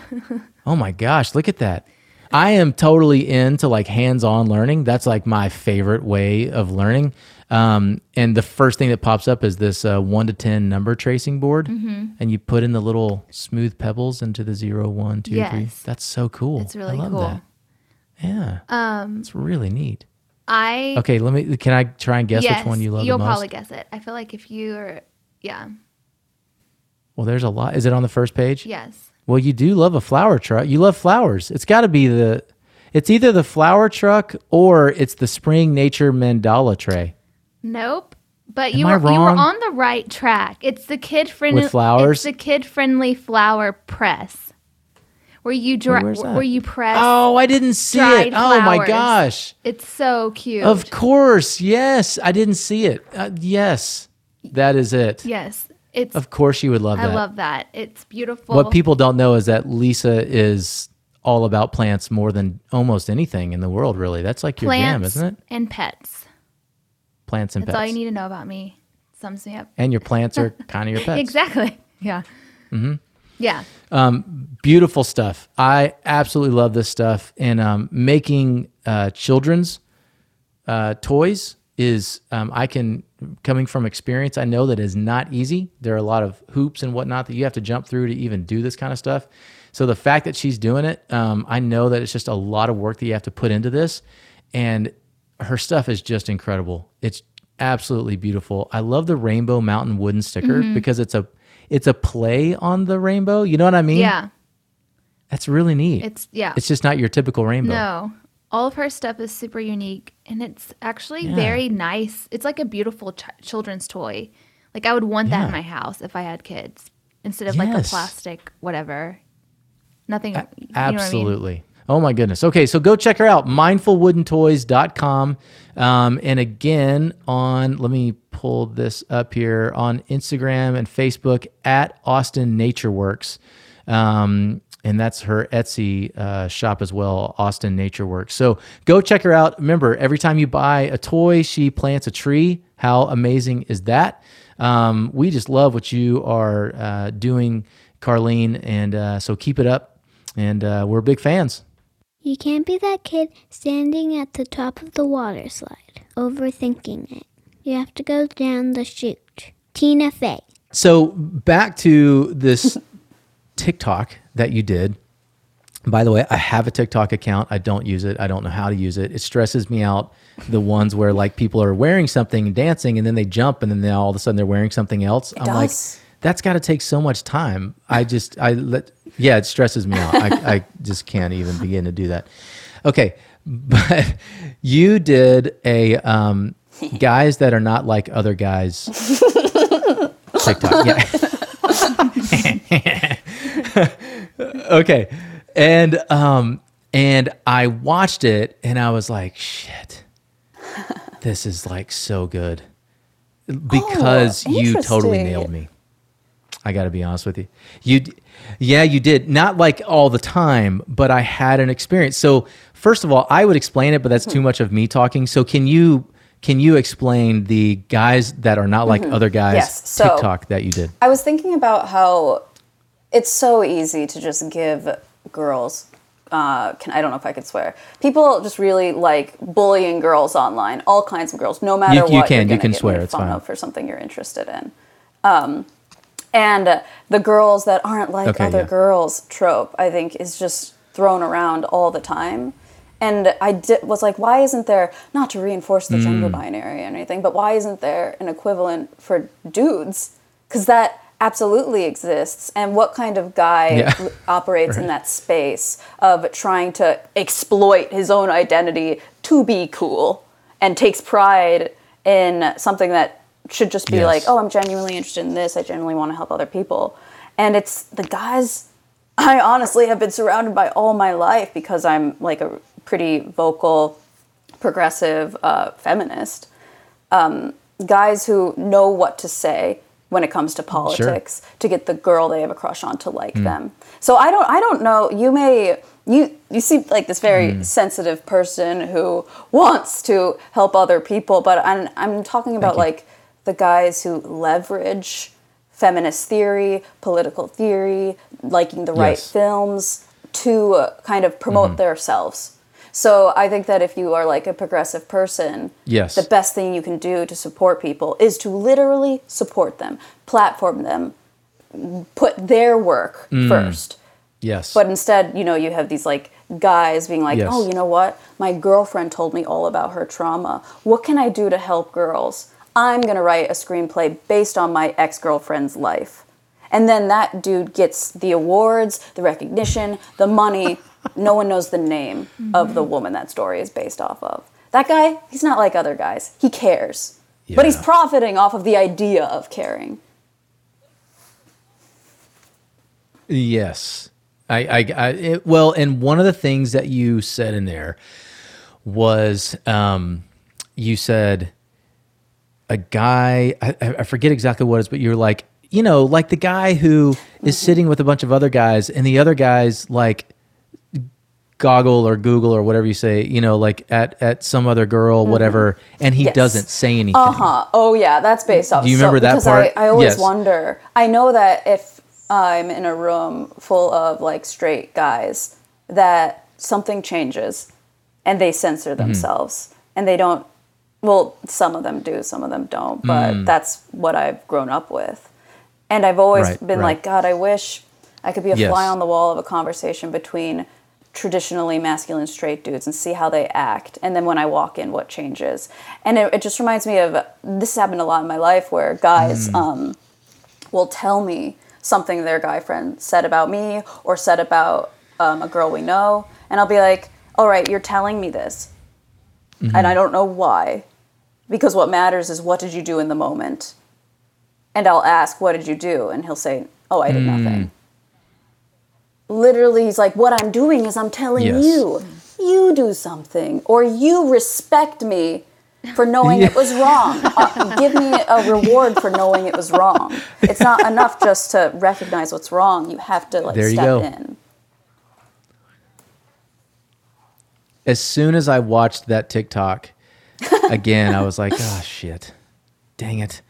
[SPEAKER 2] Oh my gosh, look at that. I am totally into like hands-on learning. That's like my favorite way of learning. Um, and the first thing that pops up is this uh, one to ten number tracing board, and you put in the little smooth pebbles into the zero, one, two, three.
[SPEAKER 4] Yes.
[SPEAKER 2] That's so cool.
[SPEAKER 4] It's really cool.
[SPEAKER 2] That. Yeah, um, it's really neat.
[SPEAKER 4] I
[SPEAKER 2] Okay, let me. Can I try and guess
[SPEAKER 4] yes,
[SPEAKER 2] which one you love
[SPEAKER 4] you'll
[SPEAKER 2] the most?
[SPEAKER 4] probably guess it. I feel like if you are, yeah,
[SPEAKER 2] Well, there's a lot. Is it on the first page?
[SPEAKER 4] yes,
[SPEAKER 2] Well, you do love a flower truck. You love flowers. It's got to be the. It's either the flower truck or it's the spring nature mandala tray.
[SPEAKER 4] Nope. But
[SPEAKER 2] Am
[SPEAKER 4] you
[SPEAKER 2] I
[SPEAKER 4] were you were on the right track. It's the kid friendly
[SPEAKER 2] With flowers?
[SPEAKER 4] It's the kid friendly flower press, where you dry,
[SPEAKER 2] where's that?
[SPEAKER 4] where you press.
[SPEAKER 2] Oh, I didn't see
[SPEAKER 4] dried
[SPEAKER 2] it. Oh my
[SPEAKER 4] flowers.
[SPEAKER 2] gosh.
[SPEAKER 4] It's so cute.
[SPEAKER 2] Of course. Yes. I didn't see it. Uh, yes. That is it.
[SPEAKER 4] yes, it's.
[SPEAKER 2] Of course you would love
[SPEAKER 4] I
[SPEAKER 2] that.
[SPEAKER 4] love that. It's beautiful.
[SPEAKER 2] what people don't know is that Lisa is all about plants more than almost anything in the world, really. That's like your jam,
[SPEAKER 4] plants
[SPEAKER 2] isn't it?
[SPEAKER 4] and pets.
[SPEAKER 2] Plants and
[SPEAKER 4] That's
[SPEAKER 2] pets.
[SPEAKER 4] all you need to know about me. Sums me up.
[SPEAKER 2] And your plants are kind of your pets.
[SPEAKER 4] Exactly. Yeah. Mm-hmm. Yeah.
[SPEAKER 2] beautiful stuff. I absolutely love this stuff. And um, making uh, children's uh, toys is, um, I can, coming from experience, I know that is not easy. There are a lot of hoops and whatnot that you have to jump through to even do this kind of stuff. So the fact that she's doing it, um, I know that it's just a lot of work that you have to put into this. And her stuff is just incredible. It's absolutely beautiful. I love the Rainbow Mountain wooden sticker mm-hmm. because it's a it's a play on the rainbow. You know what I mean?
[SPEAKER 4] Yeah.
[SPEAKER 2] That's really neat.
[SPEAKER 4] It's yeah.
[SPEAKER 2] It's just not your typical rainbow.
[SPEAKER 4] no. All of her stuff is super unique and it's actually
[SPEAKER 2] Yeah.
[SPEAKER 4] very nice. It's like a beautiful ch- children's toy. Like I would want that in my house if I had kids instead of like a plastic whatever. Nothing you know
[SPEAKER 2] Oh my goodness. Okay, so go check her out, mindfulwoodentoys.com. Um, and again, on, let me pull this up here on Instagram and Facebook at Austin Nature Works. Um, and that's her Etsy uh, shop as well, Austin Nature Works. So go check her out. Remember, every time you buy a toy, she plants a tree. How amazing is that? Um, we just love what you are uh, doing, Carlene. And uh, so keep it up. And uh, we're big fans.
[SPEAKER 5] You can't be that kid standing at the top of the water slide, overthinking it. You have to go down the chute. Tina Fey.
[SPEAKER 2] So back to this TikTok that you did. By the way, I have a TikTok account. I don't use it. I don't know how to use it. It stresses me out. The ones where like people are wearing something and dancing, and then they jump, and then they all of a sudden they're wearing something else. I'm like, that's got to take so much time. I just, I let, yeah, it stresses me out. I, I just can't even begin to do that. Okay, but you did a um, guys that are not like other guys TikTok. Yeah. okay. And um and I watched it and I was like, shit. This is like so good. Because
[SPEAKER 3] Oh,
[SPEAKER 2] you totally nailed me. I got to be honest with you. You yeah, you did. Not like all the time, but I had an experience. So, first of all, I would explain it, but that's too
[SPEAKER 3] Hmm.
[SPEAKER 2] much of me talking. So, can you can you explain the guys that are not like other guys
[SPEAKER 3] Mm-hmm. Yes, so-
[SPEAKER 2] TikTok that you did?
[SPEAKER 3] I was thinking about how it's so easy to just give girls uh, can I don't know if I could swear. People just really like bullying girls online, all kinds of girls, no matter
[SPEAKER 2] You- you
[SPEAKER 3] what.
[SPEAKER 2] can- you
[SPEAKER 3] gonna
[SPEAKER 2] can swear, it's fine.
[SPEAKER 3] for something you're interested in. Um, and uh, the girls that aren't like
[SPEAKER 2] Okay,
[SPEAKER 3] other
[SPEAKER 2] yeah.
[SPEAKER 3] girls trope, I think, is just thrown around all the time. And I di- was like, why isn't there, not to reinforce the
[SPEAKER 2] Mm.
[SPEAKER 3] gender binary or anything, but why isn't there an equivalent for dudes? Because that absolutely exists. And what kind of guy
[SPEAKER 2] Yeah.
[SPEAKER 3] operates in that space of trying to exploit his own identity to be cool and takes pride in something that should just be
[SPEAKER 2] Yes.
[SPEAKER 3] like, oh, I'm genuinely interested in this. I genuinely want to help other people. And it's the guys I honestly have been surrounded by all my life because I'm like a pretty vocal, progressive uh, feminist. Um, guys who know what to say when it comes to politics to get the girl they have a crush on to like them. So I don't I don't know. You may you you seem like this very sensitive person who wants to help other people, but I'm I'm talking about like the guys who leverage feminist theory, political theory, liking the right
[SPEAKER 2] Yes.
[SPEAKER 3] films to uh, kind of promote
[SPEAKER 2] Mm-hmm.
[SPEAKER 3] themselves. So I think that if you are like a progressive person,
[SPEAKER 2] Yes.
[SPEAKER 3] the best thing you can do to support people is to literally support them, platform them, put their work
[SPEAKER 2] Mm.
[SPEAKER 3] first.
[SPEAKER 2] Yes.
[SPEAKER 3] But instead, you know, you have these like guys being like,
[SPEAKER 2] Yes.
[SPEAKER 3] "Oh, you know what? My girlfriend told me all about her trauma. What can I do to help girls? I'm going to write a screenplay based on my ex-girlfriend's life." And then that dude gets the awards, the recognition, the money. no one knows the name of the woman that story is based off of. That guy, he's not like other guys. He cares. But he's profiting off of the idea of caring.
[SPEAKER 2] Yes. I, I, I it, well, and one of the things that you said in there was, um, you said a guy, I, I forget exactly what it is, but you're like, you know, like the guy who is sitting with a bunch of other guys and the other guys like goggle or Google or whatever you say, you know, like at, at some other girl, whatever, and he
[SPEAKER 3] Yes.
[SPEAKER 2] doesn't say anything.
[SPEAKER 3] Uh huh. Oh yeah, that's based off.
[SPEAKER 2] Do you remember that
[SPEAKER 3] because
[SPEAKER 2] part?
[SPEAKER 3] I, I always
[SPEAKER 2] Yes.
[SPEAKER 3] wonder. I know that if I'm in a room full of like straight guys, that something changes, and they censor
[SPEAKER 2] Mm-hmm.
[SPEAKER 3] themselves, and they don't. Well, some of them do, some of them don't, but that's what I've grown up with, and I've always
[SPEAKER 2] Mm. Right,
[SPEAKER 3] been
[SPEAKER 2] right.
[SPEAKER 3] like, God, I wish I could be a
[SPEAKER 2] Yes.
[SPEAKER 3] fly on the wall of a conversation between traditionally masculine straight dudes and see how they act and then when i walk in what changes and it, it just reminds me of this has happened a lot in my life where guys
[SPEAKER 2] Mm.
[SPEAKER 3] um, will tell me something their guy friend said about me or said about um, a girl we know and i'll be like all right you're telling me this
[SPEAKER 2] Mm-hmm.
[SPEAKER 3] and i don't know why because what matters is what did you do in the moment? And i'll ask what did you do? And he'll say oh i did
[SPEAKER 2] Mm.
[SPEAKER 3] nothing literally he's like what i'm doing is i'm telling
[SPEAKER 2] Yes.
[SPEAKER 3] you. You do something. Or you respect me for knowing it was wrong. Uh, give me a reward for knowing it was wrong. It's not enough just to recognize what's wrong. You have to like
[SPEAKER 2] There you
[SPEAKER 3] step
[SPEAKER 2] go.
[SPEAKER 3] in.
[SPEAKER 2] As soon as I watched that TikTok again, I was like, oh shit, dang it.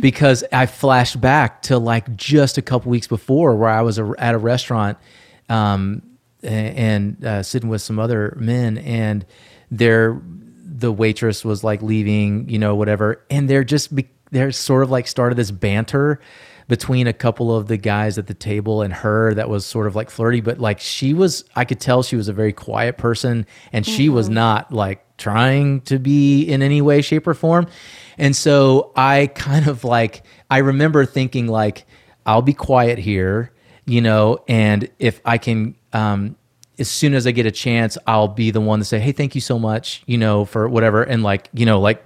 [SPEAKER 2] Because I flashed back to like just a couple weeks before where I was a, at a restaurant um, and uh, sitting with some other men and they're, the waitress was like leaving, you know, whatever. And they're just, be, they're sort of like started this banter between a couple of the guys at the table and her that was sort of like flirty, but like she was, I could tell she was a very quiet person and she was not like trying to be in any way, shape, or form. And so I kind of like, I remember thinking, like, I'll be quiet here, you know, and if I can, um, as soon as I get a chance, I'll be the one to say, "Hey, thank you so much," you know, for whatever, and like, you know, like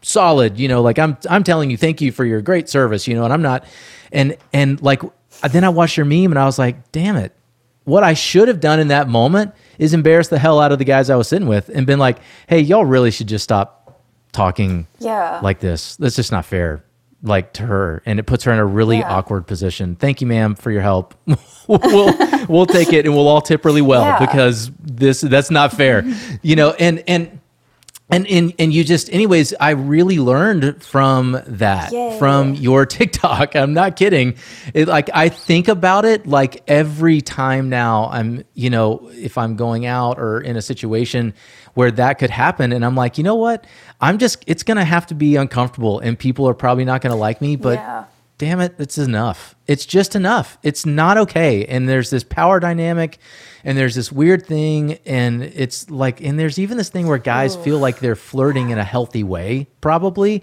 [SPEAKER 2] solid, you know, like I'm I'm telling you thank you for your great service, you know, and I'm not and and like then I watched your meme and I was like, "Damn it. What I should have done in that moment is embarrass the hell out of the guys I was sitting with and been like, "Hey, y'all really should just stop talking
[SPEAKER 3] Yeah.
[SPEAKER 2] like this. That's just not fair." Like to her, and it puts her in a really
[SPEAKER 3] Yeah.
[SPEAKER 2] awkward position. Thank you, ma'am, for your help. we'll we'll take it, and we'll all tip really well
[SPEAKER 3] Yeah.
[SPEAKER 2] because this that's not fair, you know. And and and and and you just anyways i really learned from that
[SPEAKER 3] Yay.
[SPEAKER 2] from your tiktok i'm not kidding it, like i think about it like every time now i'm you know if i'm going out or in a situation where that could happen and i'm like you know what i'm just it's gonna have to be uncomfortable and people are probably not gonna like me but
[SPEAKER 3] Yeah.
[SPEAKER 2] Damn it, it's enough. It's just enough. It's not okay. And there's this power dynamic and there's this weird thing. And it's like, and there's even this thing where guys feel like they're flirting in a healthy way, probably.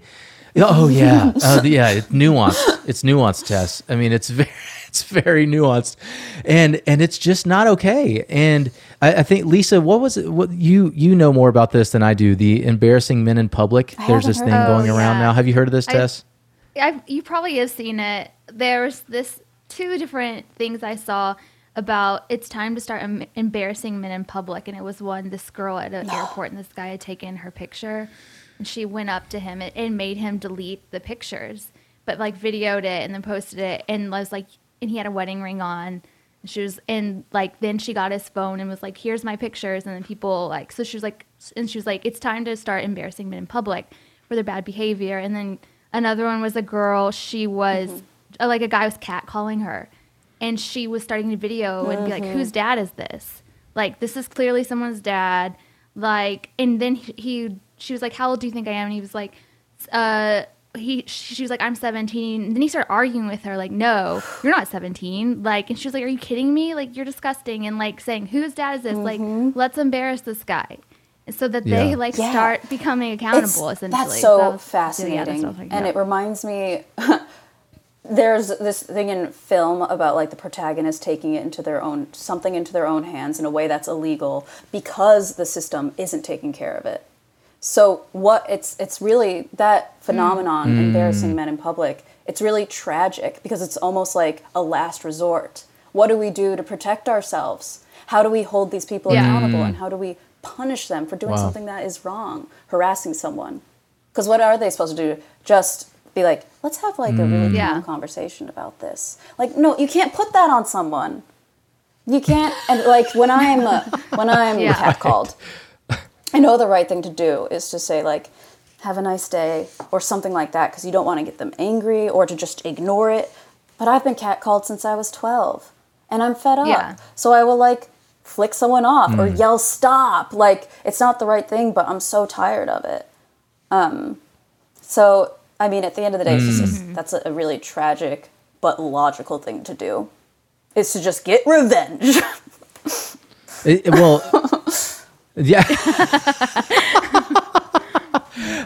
[SPEAKER 2] Oh, yeah. Uh, yeah. It's nuanced. It's nuanced, Tess. I mean, it's very, it's very nuanced and and it's just not okay and I, I think lisa what was it what you you know more about this than i do the embarrassing men in public there's this thing going
[SPEAKER 4] it.
[SPEAKER 2] around
[SPEAKER 4] Yeah.
[SPEAKER 2] now have you heard of this
[SPEAKER 4] I-
[SPEAKER 2] tess
[SPEAKER 4] I've, you probably have seen it. There's this two different things I saw about it's time to start em- embarrassing men in public, and it was one this girl at an airport, and this guy had taken her picture, and she went up to him and, and made him delete the pictures, but like videoed it and then posted it, and was like, and he had a wedding ring on. And She was and like then she got his phone and was like, "Here's my pictures," and then people like so she was like, and she was like, "It's time to start embarrassing men in public for their bad behavior." And then another one was a girl. She was uh, like a guy was catcalling her, and she was starting to video and be like, "Whose dad is this? Like this is clearly someone's dad." Like and then he, he she was like, "How old do you think I am?" And he was like, "Uh." He, she was like, I'm 17. And then he started arguing with her, like, no, you're not 17. Like, and she was like, Are you kidding me? Like, you're disgusting. And like saying, Whose dad is this? Like, let's embarrass this guy. And so that they
[SPEAKER 2] Yeah.
[SPEAKER 4] like
[SPEAKER 3] Yeah.
[SPEAKER 4] start becoming accountable,
[SPEAKER 3] It's-
[SPEAKER 4] essentially.
[SPEAKER 3] That's
[SPEAKER 4] So
[SPEAKER 3] so
[SPEAKER 4] that was the other
[SPEAKER 3] fascinating,
[SPEAKER 4] like
[SPEAKER 3] and
[SPEAKER 4] that.
[SPEAKER 3] it reminds me. there's this thing in film about like the protagonist taking it into their own something into their own hands in a way that's illegal because the system isn't taking care of it. So what it's it's really that hmm. phenomenon hmm. embarrassing men in public. It's really tragic because it's almost like a last resort. What do we do to protect ourselves? How do we hold these people
[SPEAKER 4] Yeah.
[SPEAKER 3] accountable hmm. and how do we punish them for doing
[SPEAKER 2] Wow.
[SPEAKER 3] something that is wrong, harassing someone? Because what are they supposed to do? Just be like, let's have like a really
[SPEAKER 4] Yeah.
[SPEAKER 3] calm conversation about this. Like, no, you can't put that on someone. You can't. And like when I'm uh, when I'm
[SPEAKER 4] Yeah.
[SPEAKER 3] catcalled, I know the right thing to do is to say like, "Have a nice day" or something like that, because you don't want to get them angry or to just ignore it. But I've been catcalled since I was twelve, and I'm fed up.
[SPEAKER 4] Yeah.
[SPEAKER 3] So I will like flick someone off or
[SPEAKER 2] Mm.
[SPEAKER 3] yell stop. Like it's not the right thing, but I'm so tired of it. Um, so I mean, at the end of the day, it's just,
[SPEAKER 2] Mm.
[SPEAKER 3] that's a, really tragic but logical thing to do. Is to just get revenge.
[SPEAKER 2] It- it- well, yeah.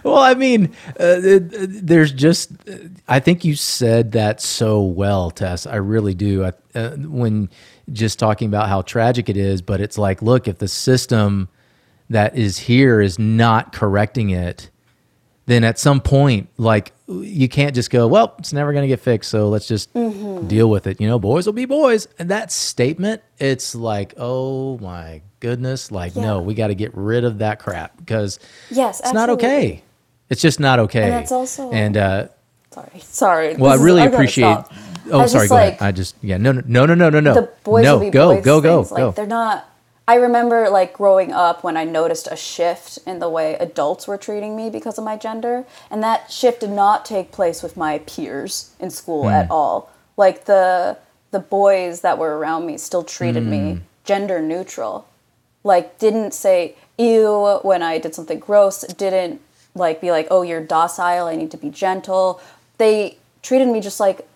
[SPEAKER 2] well, I mean, uh, it- there's just. I think you said that so well, Tess. I really do. I, uh, when just talking about how tragic it is, but it's like, look, if the system that is here is not correcting it, then at some point, like you can't just go, well, it's never going to get fixed, so let's just deal with it. You know, boys will be boys. And that statement, it's like, oh my goodness, like no, we got to get rid of that crap because
[SPEAKER 3] yes,
[SPEAKER 2] it's not okay. It's just not okay.
[SPEAKER 3] And that's also-
[SPEAKER 2] and uh,
[SPEAKER 3] Sorry, sorry.
[SPEAKER 2] well, I
[SPEAKER 3] This is-
[SPEAKER 2] really
[SPEAKER 3] gotta
[SPEAKER 2] appreciate.
[SPEAKER 3] stop.
[SPEAKER 2] Oh,
[SPEAKER 3] I
[SPEAKER 2] sorry.
[SPEAKER 3] just
[SPEAKER 2] Go
[SPEAKER 3] like,
[SPEAKER 2] ahead. I just yeah. No, no, no, no, no, no, no.
[SPEAKER 3] the boys
[SPEAKER 2] no,
[SPEAKER 3] will be
[SPEAKER 2] go,
[SPEAKER 3] boys
[SPEAKER 2] go, go,
[SPEAKER 3] things, like
[SPEAKER 2] go.
[SPEAKER 3] they're not i remember like growing up when i noticed a shift in the way adults were treating me because of my gender and that shift did not take place with my peers in school
[SPEAKER 2] Hmm.
[SPEAKER 3] at all like the the boys that were around me still treated
[SPEAKER 2] Hmm.
[SPEAKER 3] me gender neutral like didn't say ew when i did something gross didn't like be like oh you're docile i need to be gentle they treated me just like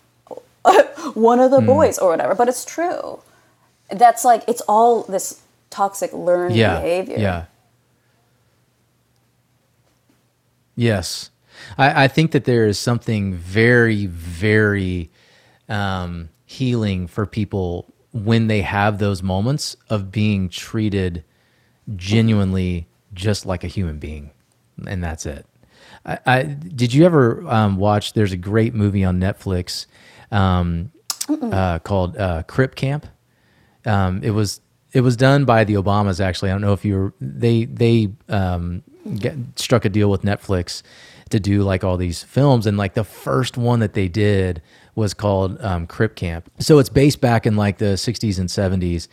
[SPEAKER 3] one of the boys or whatever but it's true that's like it's all this toxic learned
[SPEAKER 2] yeah,
[SPEAKER 3] behavior
[SPEAKER 2] Yeah. Yes. I, I think that there is something very, very um, healing for people when they have those moments of being treated genuinely just like a human being. And that's it. I, I did you ever um, watch? There's a great movie on Netflix um, uh, called uh, Crip Camp. Um, it was it was done by the Obamas. Actually, I don't know if you were they they um, get, struck a deal with Netflix to do like all these films, and like the first one that they did was called um, Crip Camp. So it's based back in like the '60s and '70s.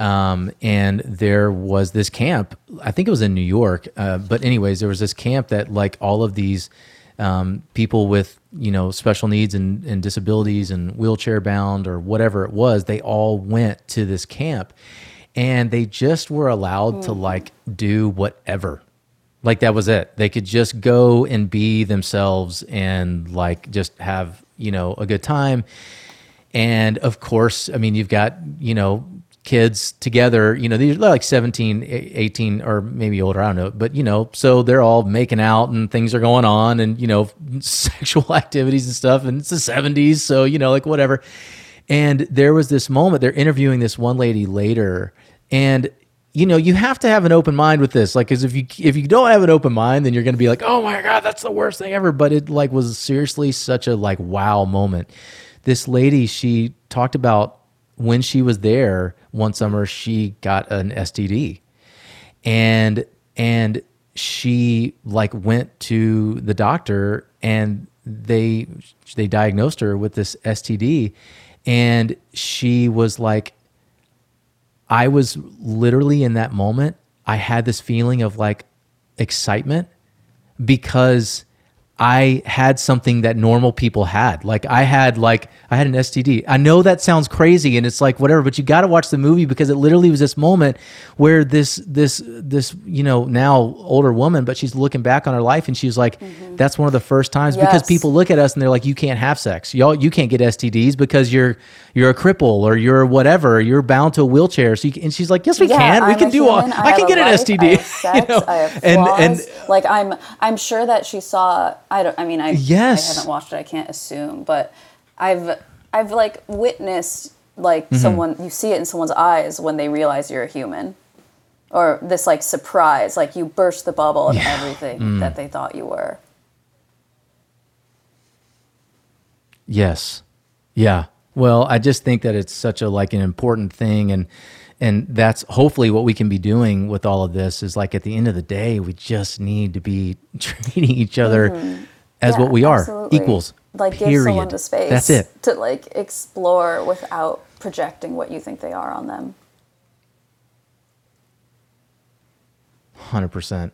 [SPEAKER 2] Um, and there was this camp. I think it was in New York. Uh, but anyways, there was this camp that like all of these um, people with you know special needs and, and disabilities and wheelchair bound or whatever it was, they all went to this camp, and they just were allowed to like do whatever like that was it they could just go and be themselves and like just have you know a good time and of course i mean you've got you know kids together you know these are like 17 18 or maybe older i don't know but you know so they're all making out and things are going on and you know sexual activities and stuff and it's the 70s so you know like whatever. And there was this moment they're interviewing this one lady later and you know you have to have an open mind with this like because if you if you don't have an open mind then you're going to be like oh my god that's the worst thing ever but it like was seriously such a like wow moment. This lady she talked about when she was there one summer she got an std and and she like went to the doctor and they they diagnosed her with this std and she was like I was literally in that moment, I had this feeling of like excitement because I had something that normal people had. Like I had like I had an STD. I know that sounds crazy and it's like whatever, but you got to watch the movie because it literally was this moment where this this this you know now older woman, but she's looking back on her life and she's like, mm-hmm. that's one of the first times because people look at us and they're like, you can't have sex, y'all, you can't get STDs because you're you're a cripple or you're whatever, you're bound to a wheelchair. So you, can- and she's like, yes, we
[SPEAKER 3] Yeah,
[SPEAKER 2] can, we
[SPEAKER 3] I'm
[SPEAKER 2] can
[SPEAKER 3] a
[SPEAKER 2] do all.
[SPEAKER 3] human,
[SPEAKER 2] I, can get an STD.
[SPEAKER 3] I have sex,
[SPEAKER 2] you know?
[SPEAKER 3] I have
[SPEAKER 2] and and
[SPEAKER 3] like I'm, I'm sure that she saw. I don't. I mean, I,
[SPEAKER 2] Yes.
[SPEAKER 3] I haven't watched it. I can't assume, but I've, I've like witnessed like
[SPEAKER 2] Mm-hmm.
[SPEAKER 3] someone. You see it in someone's eyes when they realize you're a human, or this like surprise, like you burst the bubble of everything
[SPEAKER 2] Mm.
[SPEAKER 3] that they thought you were.
[SPEAKER 2] Yes. Yeah. Well, I just think that it's such a like an important thing and and that's hopefully what we can be doing with all of this is like at the end of the day we just need to be treating each other as
[SPEAKER 3] Yeah,
[SPEAKER 2] what we are
[SPEAKER 3] absolutely.
[SPEAKER 2] equals
[SPEAKER 3] Like give someone the space.
[SPEAKER 2] that's it
[SPEAKER 3] To like explore without projecting what you think they are on them.
[SPEAKER 2] 100%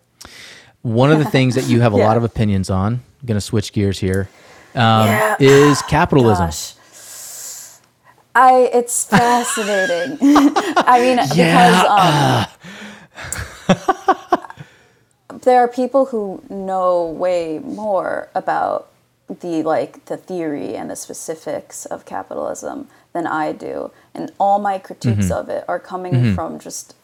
[SPEAKER 2] one of the things that you have a
[SPEAKER 3] Yeah.
[SPEAKER 2] lot of opinions on I'm going to switch gears here um,
[SPEAKER 3] Yeah.
[SPEAKER 2] is capitalism
[SPEAKER 3] Gosh. I it's fascinating. I mean, because um, there are people who know way more about the like the theory and the specifics of capitalism than I do, and all my critiques mm-hmm. of it are coming mm-hmm. from just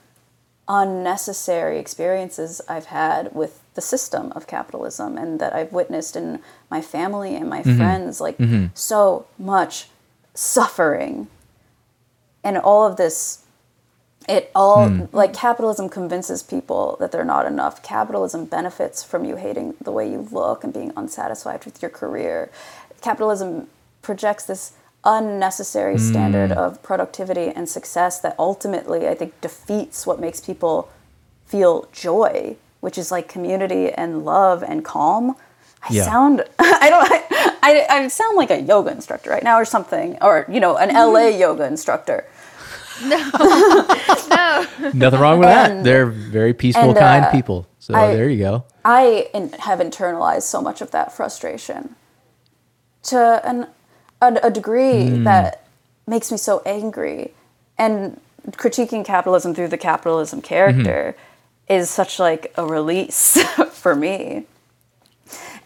[SPEAKER 3] unnecessary experiences I've had with the system of capitalism and that I've witnessed in my family and my mm-hmm. friends like so much suffering and all of this it all hmm. like capitalism convinces people that they're not enough. Capitalism benefits from you hating the way you look and being unsatisfied with your career. Capitalism projects this unnecessary hmm. standard of productivity and success that ultimately i think defeats what makes people feel joy which is like community and love and calm i
[SPEAKER 2] Yeah.
[SPEAKER 3] sound i don't I, I sound like a yoga instructor right now or something or you know an la yoga instructor
[SPEAKER 4] No.
[SPEAKER 2] nothing wrong with that they're very peaceful
[SPEAKER 3] and,
[SPEAKER 2] kind
[SPEAKER 3] uh,
[SPEAKER 2] people so
[SPEAKER 3] I-
[SPEAKER 2] there you go
[SPEAKER 3] I in, have internalized so much of that frustration to an, a, a degree
[SPEAKER 2] Hmm.
[SPEAKER 3] that makes me so angry. And critiquing capitalism through the capitalism character
[SPEAKER 2] Mm-hmm.
[SPEAKER 3] is such like a release for me.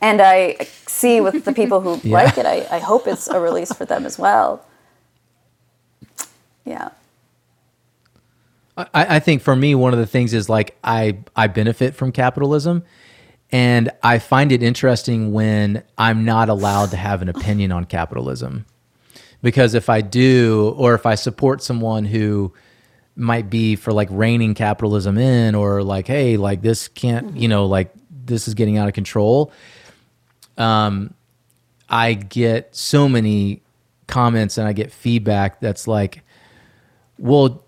[SPEAKER 3] And I see with the people who
[SPEAKER 2] Yeah.
[SPEAKER 3] like it, I, I hope it's a release for them as well. Yeah.
[SPEAKER 2] I, I think for me, one of the things is like I I benefit from capitalism, and I find it interesting when I'm not allowed to have an opinion on capitalism, because if I do, or if I support someone who might be for like reining capitalism in, or like hey, like this can't, you know, like this is getting out of control. Um, I get so many comments and I get feedback that's like, well,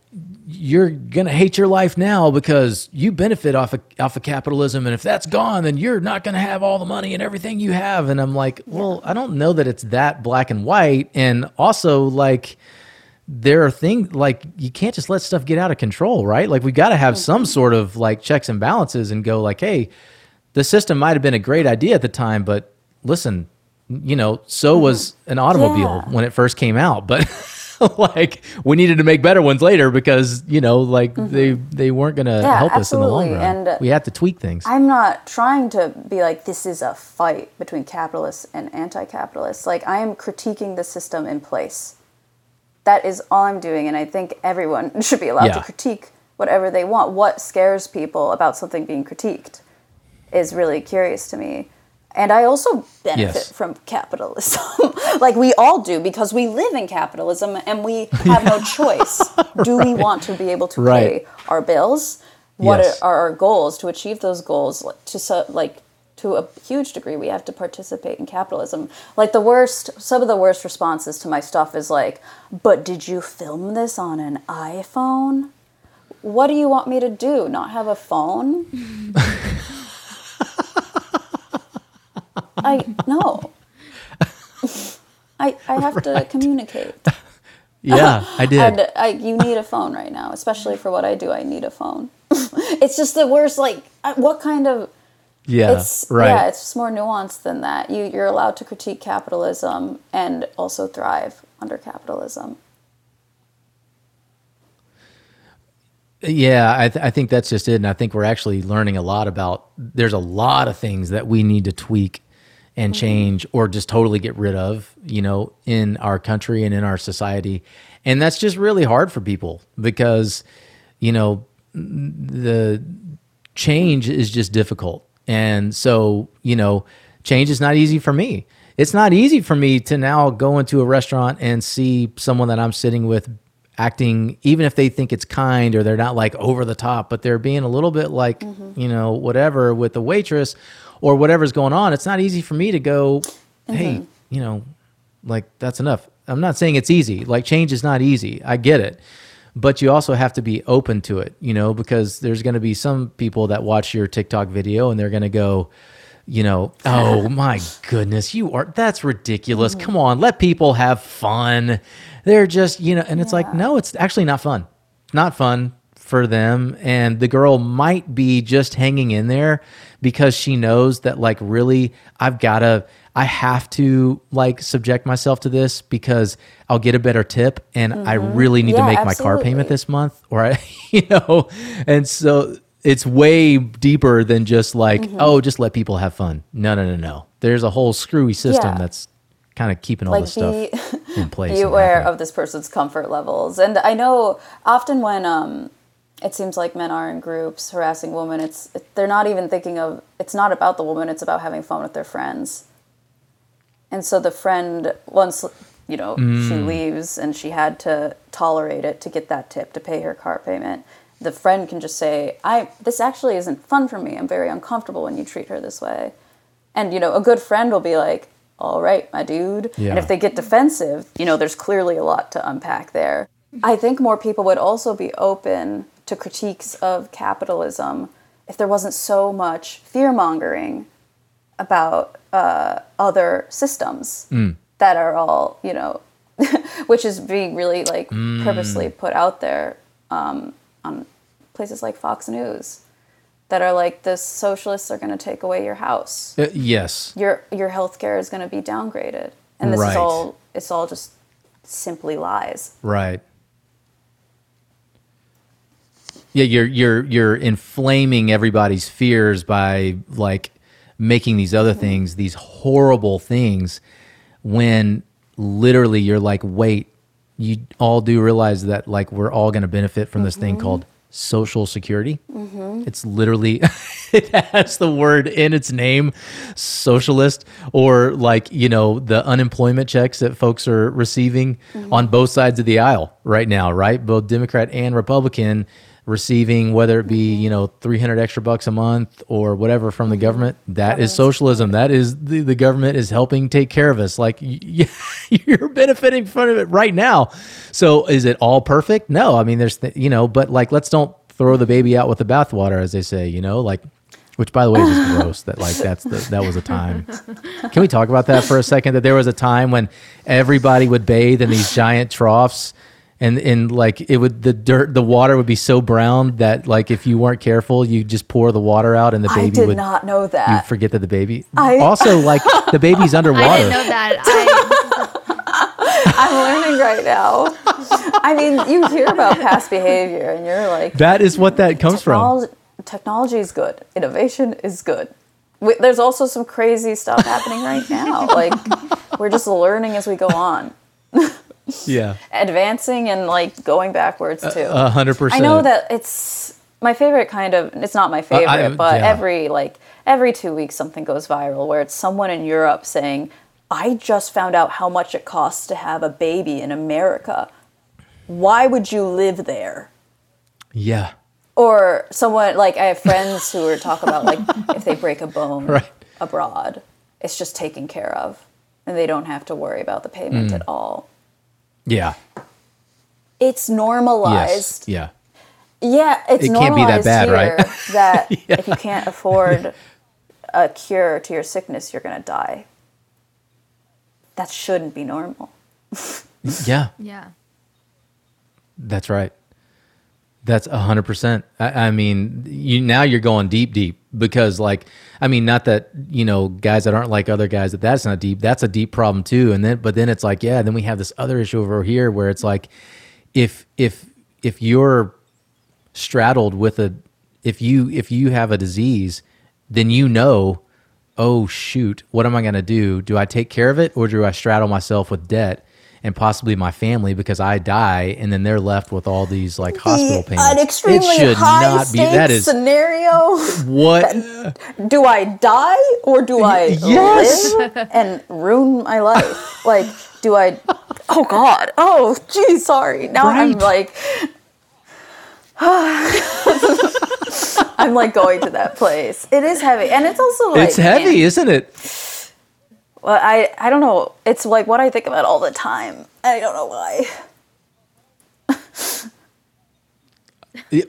[SPEAKER 2] you're gonna hate your life now because you benefit off of off of capitalism, and if that's gone, then you're not gonna have all the money and everything you have. And I'm like, well, I don't know that it's that black and white. And also, like, there are things like you can't just let stuff get out of control, right? Like we got to have some sort of like checks and balances and go like, hey, the system might have been a great idea at the time, but listen, you know, so mm-hmm. was an automobile
[SPEAKER 3] Yeah.
[SPEAKER 2] when it first came out, but like we needed to make better ones later because you know, like mm-hmm. they they weren't going to
[SPEAKER 3] Yeah,
[SPEAKER 2] help us in the long
[SPEAKER 3] absolutely.
[SPEAKER 2] run.
[SPEAKER 3] And,
[SPEAKER 2] we had to tweak things.
[SPEAKER 3] I'm not trying to be like this is a fight between capitalists and anti-capitalists. Like I am critiquing the system in place. That is all I'm doing, and I think everyone should be allowed
[SPEAKER 2] Yeah.
[SPEAKER 3] to critique whatever they want. What scares people about something being critiqued is really curious to me. And I also benefit
[SPEAKER 2] Yes.
[SPEAKER 3] from capitalism, like we all do, because we live in capitalism and we have no choice. Do we want to be able to
[SPEAKER 2] Right.
[SPEAKER 3] pay our bills? What
[SPEAKER 2] Yes.
[SPEAKER 3] are our goals to achieve those goals? To so, like to a huge degree, we have to participate in capitalism. Like the worst, some of the worst responses to my stuff is like, "But did you film this on an iPhone? What do you want me to do? Not have a phone?" I no. I I have to communicate.
[SPEAKER 2] yeah, I did.
[SPEAKER 3] And I, you need a phone right now, especially for what I do. I need a phone. it's just the worst. Like, uh, what kind of?
[SPEAKER 2] yeah,
[SPEAKER 3] It's
[SPEAKER 2] right.
[SPEAKER 3] yeah. It's just more nuanced than that. You you're allowed to critique capitalism and also thrive under capitalism.
[SPEAKER 2] Yeah, I, th- I think that's just it. And I think we're actually learning a lot about there's a lot of things that we need to tweak and mm-hmm. change or just totally get rid of, you know, in our country and in our society. And that's just really hard for people because, you know, the change is just difficult. And so, you know, change is not easy for me. It's not easy for me to now go into a restaurant and see someone that I'm sitting with acting, even if they think it's kind or they're not like over the top, but they're being a little bit like, mm-hmm. you know, whatever with the waitress or whatever's going on. It's not easy for me to go, mm-hmm. hey, you know, like that's enough. I'm not saying it's easy. Like change is not easy. I get it. But you also have to be open to it, you know, because there's going to be some people that watch your TikTok video and they're going to go, you know, oh my goodness, you are that's ridiculous. Mm-hmm. Come on, let people have fun. They're just, you know, and it's like, no, it's actually not fun. Not fun for them. And the girl might be just hanging in there because she knows that, like, really, I've got to, I have to, like, subject myself to this because I'll get a better tip and I really need to
[SPEAKER 3] Mm-hmm. Yeah,
[SPEAKER 2] make my car payment this month. Or, I, you know, and so it's way deeper than just like,
[SPEAKER 3] Mm-hmm.
[SPEAKER 2] oh, just let people have fun. No, no, no, no. There's a whole screwy system
[SPEAKER 3] Yeah.
[SPEAKER 2] that's kind of keeping all
[SPEAKER 3] Like
[SPEAKER 2] this stuff
[SPEAKER 3] be
[SPEAKER 2] in place.
[SPEAKER 3] be aware of this person's comfort levels. And I know often when um, it seems like men are in groups harassing women, it's they're not even thinking of it's not about the woman. It's about having fun with their friends. And so the friend once you know she
[SPEAKER 2] Mm.
[SPEAKER 3] leaves and she had to tolerate it to get that tip to pay her car payment. The friend can just say, "I this actually isn't fun for me. I'm very uncomfortable when you treat her this way." And you know, a good friend will be like, "All right, my dude."
[SPEAKER 2] Yeah.
[SPEAKER 3] And if they get defensive, you know, there's clearly a lot to unpack there. I think more people would also be open to critiques of capitalism if there wasn't so much fear mongering about uh, other systems that are all, you know, which is being really like purposely put out there um, on places like Fox News that are like the socialists are going to take away your house
[SPEAKER 2] Uh, yes.
[SPEAKER 3] your your healthcare is going to be downgraded, and this
[SPEAKER 2] Right.
[SPEAKER 3] is all it's all just simply lies.
[SPEAKER 2] Right. Yeah, you're you're you're inflaming everybody's fears by like making these other mm-hmm. things, these horrible things when literally you're like, wait, you all do realize that like we're all going to benefit from this thing mm-hmm. called social security. Mm-hmm. It's literally it has the word in its name, socialist, or like you know the unemployment checks that folks are receiving on both sides of the aisle right now, right? Both Democrat and Republican receiving whether it be you know 300 extra bucks a month or whatever from the mm-hmm. government that is socialism. That is the, the government is helping take care of us. Like y- you're benefiting from it right now. So is it all perfect? No. I mean there's th- you know but like let's don't throw the baby out with the bathwater as they say you know like which by the way is gross that like that's the that was a time. Can we talk about that for a second? That there was a time when everybody would bathe in these giant troughs And and like it would the dirt the water would be so brown that like if you weren't careful you just pour the water out and the
[SPEAKER 3] I
[SPEAKER 2] baby
[SPEAKER 3] did
[SPEAKER 2] would
[SPEAKER 3] not know that you
[SPEAKER 2] forget that the baby
[SPEAKER 3] I-
[SPEAKER 2] also like the baby's underwater.
[SPEAKER 4] I didn't know that. I,
[SPEAKER 3] I'm learning right now. I mean, you hear about past behavior and you're like,
[SPEAKER 2] That is what that comes from.
[SPEAKER 3] technology, technology is good, innovation is good. We, there's also some crazy stuff happening right now. Like, we're just learning as we go on,
[SPEAKER 2] Yeah.
[SPEAKER 3] advancing and like going backwards too.
[SPEAKER 2] A hundred percent I
[SPEAKER 3] know that it's my favorite kind of. It's not my favorite,
[SPEAKER 2] I-
[SPEAKER 3] but
[SPEAKER 2] yeah.
[SPEAKER 3] every like every two weeks something goes viral where it's someone in Europe saying, "I just found out how much it costs to have a baby in America. Why would you live there?"
[SPEAKER 2] Yeah.
[SPEAKER 3] Or someone like I have friends who are talk about like if they break a bone
[SPEAKER 2] Right.
[SPEAKER 3] abroad, it's just taken care of, and they don't have to worry about the payment
[SPEAKER 2] Mm.
[SPEAKER 3] at all.
[SPEAKER 2] Yeah.
[SPEAKER 3] It's
[SPEAKER 2] Yes.
[SPEAKER 3] normalized.
[SPEAKER 2] Yeah.
[SPEAKER 3] Yeah, it's
[SPEAKER 2] It can't be that
[SPEAKER 3] normalized
[SPEAKER 2] bad,
[SPEAKER 3] here
[SPEAKER 2] right?
[SPEAKER 3] that if you can't afford a cure to your sickness, you're gonna die. That shouldn't be normal.
[SPEAKER 2] Yeah.
[SPEAKER 4] yeah.
[SPEAKER 2] That's right. That's a hundred percent. I mean, you now you're going deep, deep because, like, I mean, not that you know guys that aren't like other guys that that's not deep. That's a deep problem too. And then, but then it's like, yeah, then we have this other issue over here where it's like, if if if you're straddled with a, if you if you have a disease, then you know, oh shoot, what am I gonna do? Do I take care of it or do I straddle myself with debt? And possibly my family because I die, and then they're left with all these like hospital payments.
[SPEAKER 3] An extremely
[SPEAKER 2] it should
[SPEAKER 3] high
[SPEAKER 2] not be. That is
[SPEAKER 3] scenario.
[SPEAKER 2] what.
[SPEAKER 3] Do I die or do I
[SPEAKER 2] Yes.
[SPEAKER 3] live and ruin my life? Like, do I? Oh God! Oh, gee, sorry. Now I'm like, I'm like going to that place. It is heavy, and it's also like
[SPEAKER 2] it's heavy, isn't it?
[SPEAKER 3] Well, I I don't know. It's like what I think about all the time. I don't know why.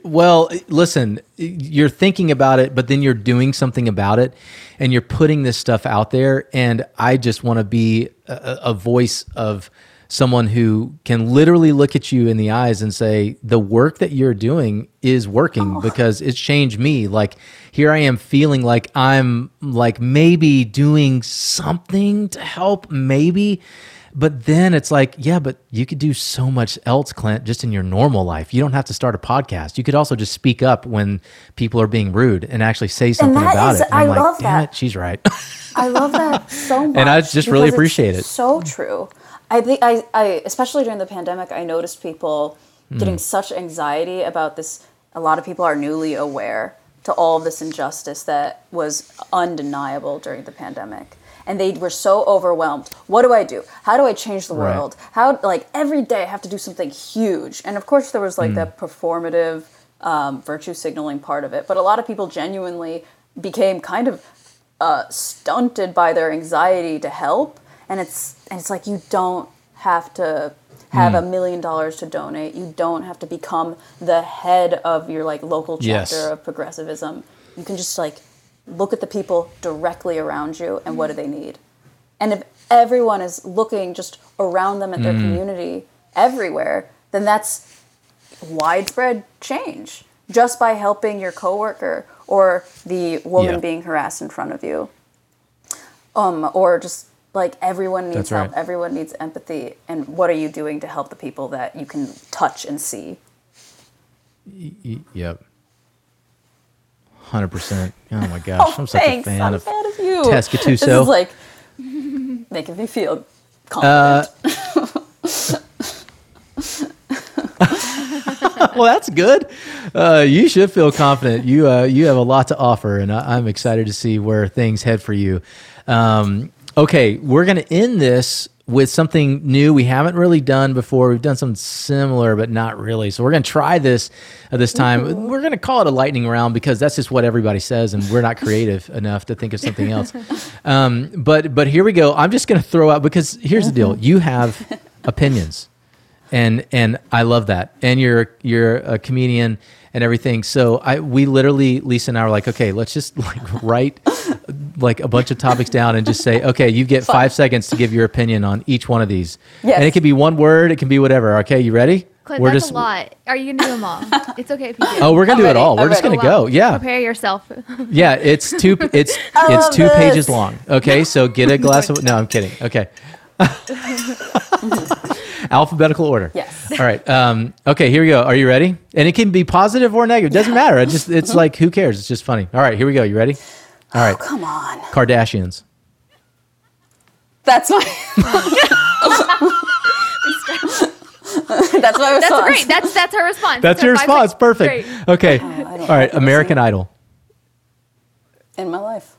[SPEAKER 2] Well, listen, you're thinking about it, but then you're doing something about it and you're putting this stuff out there. And I just want to be a, a voice of someone who can literally look at you in the eyes and say, the work that you're doing is working oh. because it's changed me. Like, here I am feeling like I'm like maybe doing something to help, maybe. But then it's like, yeah, but you could do so much else, Clint, just in your normal life. You don't have to start a podcast. You could also just speak up when people are being rude and actually say something about
[SPEAKER 3] is-
[SPEAKER 2] it. And
[SPEAKER 3] I
[SPEAKER 2] I'm like,
[SPEAKER 3] love
[SPEAKER 2] damn
[SPEAKER 3] that.
[SPEAKER 2] it, she's right.
[SPEAKER 3] I love that so much.
[SPEAKER 2] And I just really appreciate it.
[SPEAKER 3] So true. I think I, I especially during the pandemic, I noticed people
[SPEAKER 2] Hmm.
[SPEAKER 3] getting such anxiety about this. A lot of people are newly aware to all of this injustice that was undeniable during the pandemic. And they were so overwhelmed. What do I do? How do I change the
[SPEAKER 2] Right.
[SPEAKER 3] world? How like every day I have to do something huge. And of course there was like that performative um, virtue signaling part of it. But a lot of people genuinely became kind of uh, stunted by their anxiety to help and it's and it's like you don't have to have a million dollars to donate. You don't have to become the head of your like local chapter
[SPEAKER 2] Yes.
[SPEAKER 3] of progressivism. You can just like look at the people directly around you and what do they need. And if everyone is looking just around them at their community everywhere then that's widespread change. Just by helping your coworker or the woman
[SPEAKER 2] Yeah.
[SPEAKER 3] being harassed in front of you. Um or just like everyone needs
[SPEAKER 2] That's
[SPEAKER 3] help
[SPEAKER 2] right.
[SPEAKER 3] everyone needs empathy and what are you doing to help the people that you can touch and see
[SPEAKER 2] yep. 100%. Oh my gosh.
[SPEAKER 3] oh
[SPEAKER 2] I'm such
[SPEAKER 3] thanks
[SPEAKER 2] a fan
[SPEAKER 3] i'm
[SPEAKER 2] of
[SPEAKER 3] fan of you this is like making me feel confident
[SPEAKER 2] well, that's good. Uh, you should feel confident. You uh, you have a lot to offer, and I, I'm excited to see where things head for you. Um, okay, we're going to end this with something new we haven't really done before. We've done something similar, but not really. So we're going to try this uh, this time. We're going to call it a lightning round because that's just what everybody says, and we're not creative enough to think of something else. Um, but but here we go. I'm just going to throw out because here's the deal: you have opinions and and I love that. And you're you're a comedian and everything. So I we literally Lisa and I were like, okay, let's just like write like a bunch of topics down and just say, okay, you get five seconds to give your opinion on each one of these.
[SPEAKER 3] Yes.
[SPEAKER 2] And it can be one word, it can be whatever. Okay, you ready?
[SPEAKER 4] Clint,
[SPEAKER 2] We're
[SPEAKER 4] that's
[SPEAKER 2] just-
[SPEAKER 4] a lot. Are you gonna do them all? It's okay if you do.
[SPEAKER 2] Oh, we're gonna do it all. We're
[SPEAKER 3] I'm
[SPEAKER 2] just
[SPEAKER 3] ready.
[SPEAKER 2] gonna go. Yeah,
[SPEAKER 4] Prepare yourself.
[SPEAKER 2] yeah. It's two. It's it's
[SPEAKER 3] love
[SPEAKER 2] two pages long. Okay, so get a glass of. No, I'm kidding. Okay. Alphabetical order.
[SPEAKER 3] Yes.
[SPEAKER 2] All right. Um, okay, here we go. Are you ready? And it can be positive or negative. Doesn't matter. It just it's like who cares? It's just funny. All right, here we go. You ready? All right.
[SPEAKER 3] Come on.
[SPEAKER 2] Kardashians.
[SPEAKER 3] That's my. That's my response.
[SPEAKER 4] That's great. That's that's her response.
[SPEAKER 2] That's
[SPEAKER 4] her
[SPEAKER 2] your response.
[SPEAKER 4] sec-
[SPEAKER 2] Perfect.
[SPEAKER 4] Great.
[SPEAKER 2] Okay.
[SPEAKER 3] I don't
[SPEAKER 2] All right.
[SPEAKER 3] like
[SPEAKER 2] American Idol.
[SPEAKER 3] In my life.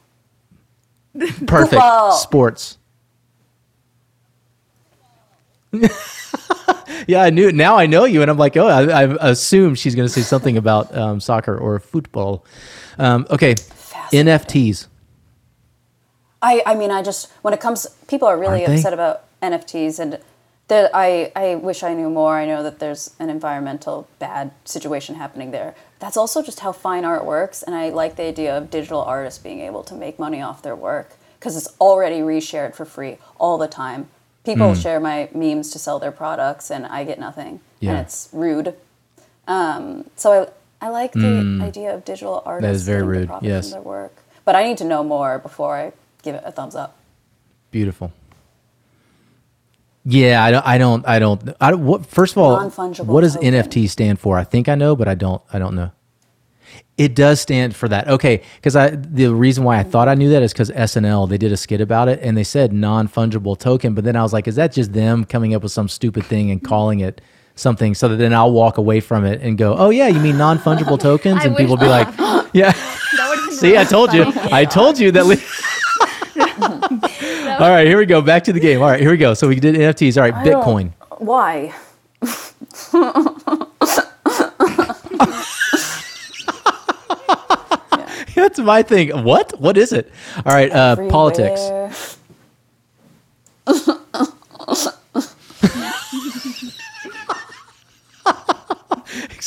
[SPEAKER 2] Perfect.
[SPEAKER 3] Football.
[SPEAKER 2] Sports. yeah, I knew. it. Now I know you, and I'm like, oh, I, I assumed she's going to say something about um, soccer or football. Um, okay, NFTs.
[SPEAKER 3] I, I mean, I just when it comes, people are really
[SPEAKER 2] Aren't they?
[SPEAKER 3] upset about NFTs, and there, I, I wish I knew more. I know that there's an environmental bad situation happening there. That's also just how fine art works, and I like the idea of digital artists being able to make money off their work because it's already reshared for free all the time. People
[SPEAKER 2] Hmm.
[SPEAKER 3] share my memes to sell their products, and I get nothing,
[SPEAKER 2] Yeah.
[SPEAKER 3] and it's rude. Um, so I, like the idea of digital artists
[SPEAKER 2] Hmm. very
[SPEAKER 3] getting the
[SPEAKER 2] rude, yes.
[SPEAKER 3] their work, but I need to know more before I give it a thumbs up.
[SPEAKER 2] Beautiful. Yeah, I don't. I don't. I don't. I don't what, first of all, what does
[SPEAKER 3] token.
[SPEAKER 2] NFT stand for? I think I know, but I don't. I don't know. It does stand for that. Okay, because I the reason why I thought I knew that is because SNL they did a skit about it and they said non fungible token, but then I was like, is that just them coming up with some stupid thing and calling it something so that then I'll walk away from it and go, oh yeah, you mean non fungible tokens, and people
[SPEAKER 4] wish-
[SPEAKER 2] be like, yeah.
[SPEAKER 4] That
[SPEAKER 2] See, I told you. I told you that. We- All right, here we go. Back to the game. All right, here we go. So we did NFTs. All right,
[SPEAKER 3] don't-
[SPEAKER 2] Bitcoin.
[SPEAKER 3] Why?
[SPEAKER 2] That's my thing. What? What is it? All right, uh, politics.
[SPEAKER 3] Everywhere.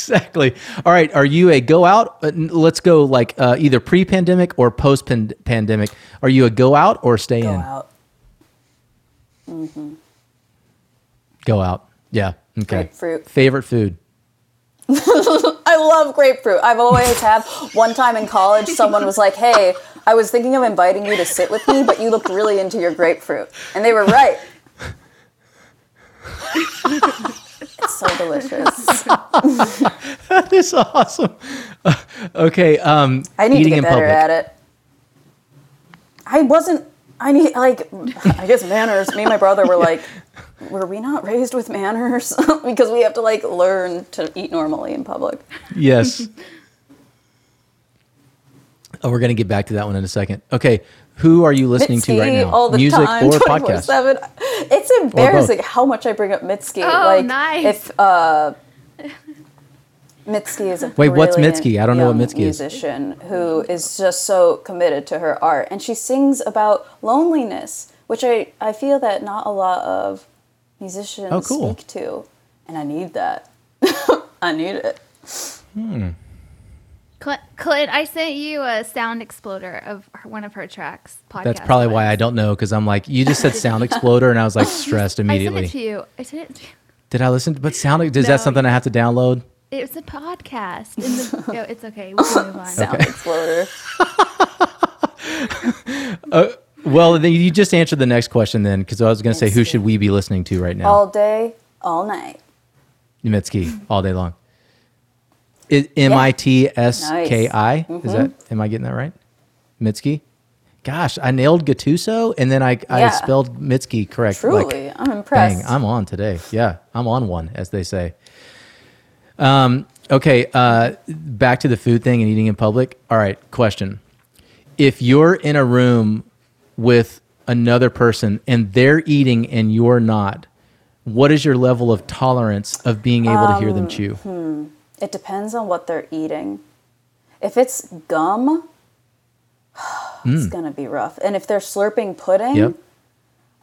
[SPEAKER 2] Exactly. All right, are you a go out? Uh, let's go like uh, either pre pandemic or post pandemic. Are you a go out or stay in?
[SPEAKER 3] Go
[SPEAKER 2] in?
[SPEAKER 3] out.
[SPEAKER 2] Go out. Yeah. Okay.
[SPEAKER 3] Grapefruit.
[SPEAKER 2] Favorite food.
[SPEAKER 3] I love grapefruit. I've always had. One time in college, someone was like, "Hey, I was thinking of inviting you to sit with me, but you looked really into your grapefruit," and they were right. it's so delicious.
[SPEAKER 2] that is awesome. Uh, okay. Um,
[SPEAKER 3] I need to get better
[SPEAKER 2] public.
[SPEAKER 3] at it. I wasn't. I need like. I guess manners. Me and my brother were like, were we not raised with manners? because we have to like learn to eat normally in public.
[SPEAKER 2] Yes. oh, we're gonna get back to that one in a second. Okay. Who are you listening to right now?
[SPEAKER 3] all the
[SPEAKER 2] Music
[SPEAKER 3] time,
[SPEAKER 2] or
[SPEAKER 3] 24/7.
[SPEAKER 2] podcast?
[SPEAKER 3] It's embarrassing how much I bring up Mitski.
[SPEAKER 4] Oh,
[SPEAKER 3] like
[SPEAKER 4] nice.
[SPEAKER 3] if uh Mitski is a
[SPEAKER 2] Wait, what's
[SPEAKER 3] brilliant
[SPEAKER 2] Mitski? I don't know what
[SPEAKER 3] young
[SPEAKER 2] Mitski is.
[SPEAKER 3] musician who is just so committed to her art and she sings about loneliness, which I, I feel that not a lot of musicians
[SPEAKER 2] Oh, cool.
[SPEAKER 3] speak to. And I need that. I need it.
[SPEAKER 4] Clint, Clint, I sent you a Song Exploder of her, one of her tracks. Podcast
[SPEAKER 2] That's probably why I don't know because I'm like, you just said Sound Exploder, and I was like stressed immediately.
[SPEAKER 4] I sent
[SPEAKER 2] immediately.
[SPEAKER 4] it to you. I sent it to you.
[SPEAKER 2] Did I listen? To, but Sound is
[SPEAKER 4] No.
[SPEAKER 2] that something I have to download?
[SPEAKER 4] It's a podcast. In the, it's okay. We can move on.
[SPEAKER 3] Song Exploder.
[SPEAKER 2] Uh, well, then you just answered the next question then, because I was going to say, who should we be listening to right now?
[SPEAKER 3] All day, all night.
[SPEAKER 2] Mitski, all day long. M I T S K I.
[SPEAKER 3] Mm-hmm.
[SPEAKER 2] Is that? Am I getting that right? Mitski. Gosh, I nailed Gattuso, and then I, I
[SPEAKER 3] Yeah.
[SPEAKER 2] spelled Mitski correct.
[SPEAKER 3] Truly,
[SPEAKER 2] Like,
[SPEAKER 3] I'm impressed.
[SPEAKER 2] Dang, I'm on today. Yeah, I'm on one, as they say. Um, okay, uh, back to the food thing and eating in public. All right, question. If you're in a room with another person and they're eating and you're not, what is your level of tolerance of being able to hear
[SPEAKER 3] Um,
[SPEAKER 2] them chew?
[SPEAKER 3] It depends on what they're eating. If it's gum, it's gonna be rough. And if they're slurping pudding,
[SPEAKER 2] Yep.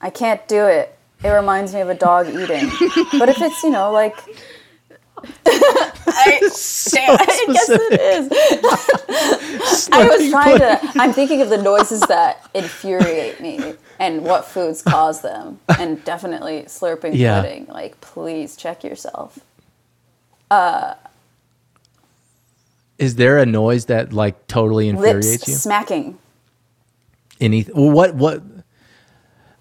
[SPEAKER 3] I can't do it. It reminds me of a dog eating. but if it's, you know, like I, damn, I guess it is. I was trying to I'm thinking of the noises that infuriate me and what foods cause them. And definitely slurping
[SPEAKER 2] Yeah.
[SPEAKER 3] pudding. Like please check yourself.
[SPEAKER 2] Uh, Is there a noise that like totally infuriates you?
[SPEAKER 3] Lips
[SPEAKER 2] you?
[SPEAKER 3] smacking.
[SPEAKER 2] Anything? Well, what what?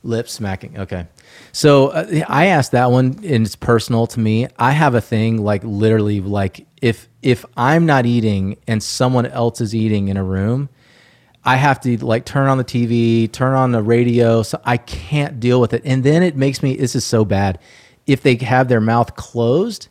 [SPEAKER 2] Lips smacking. Okay. So uh, I asked that one, and it's personal to me. I have a thing like literally like if if I'm not eating and someone else is eating in a room, I have to like turn on the TV, turn on the radio. So I can't deal with it, and then it makes me. This is so bad. If they have their mouth closed,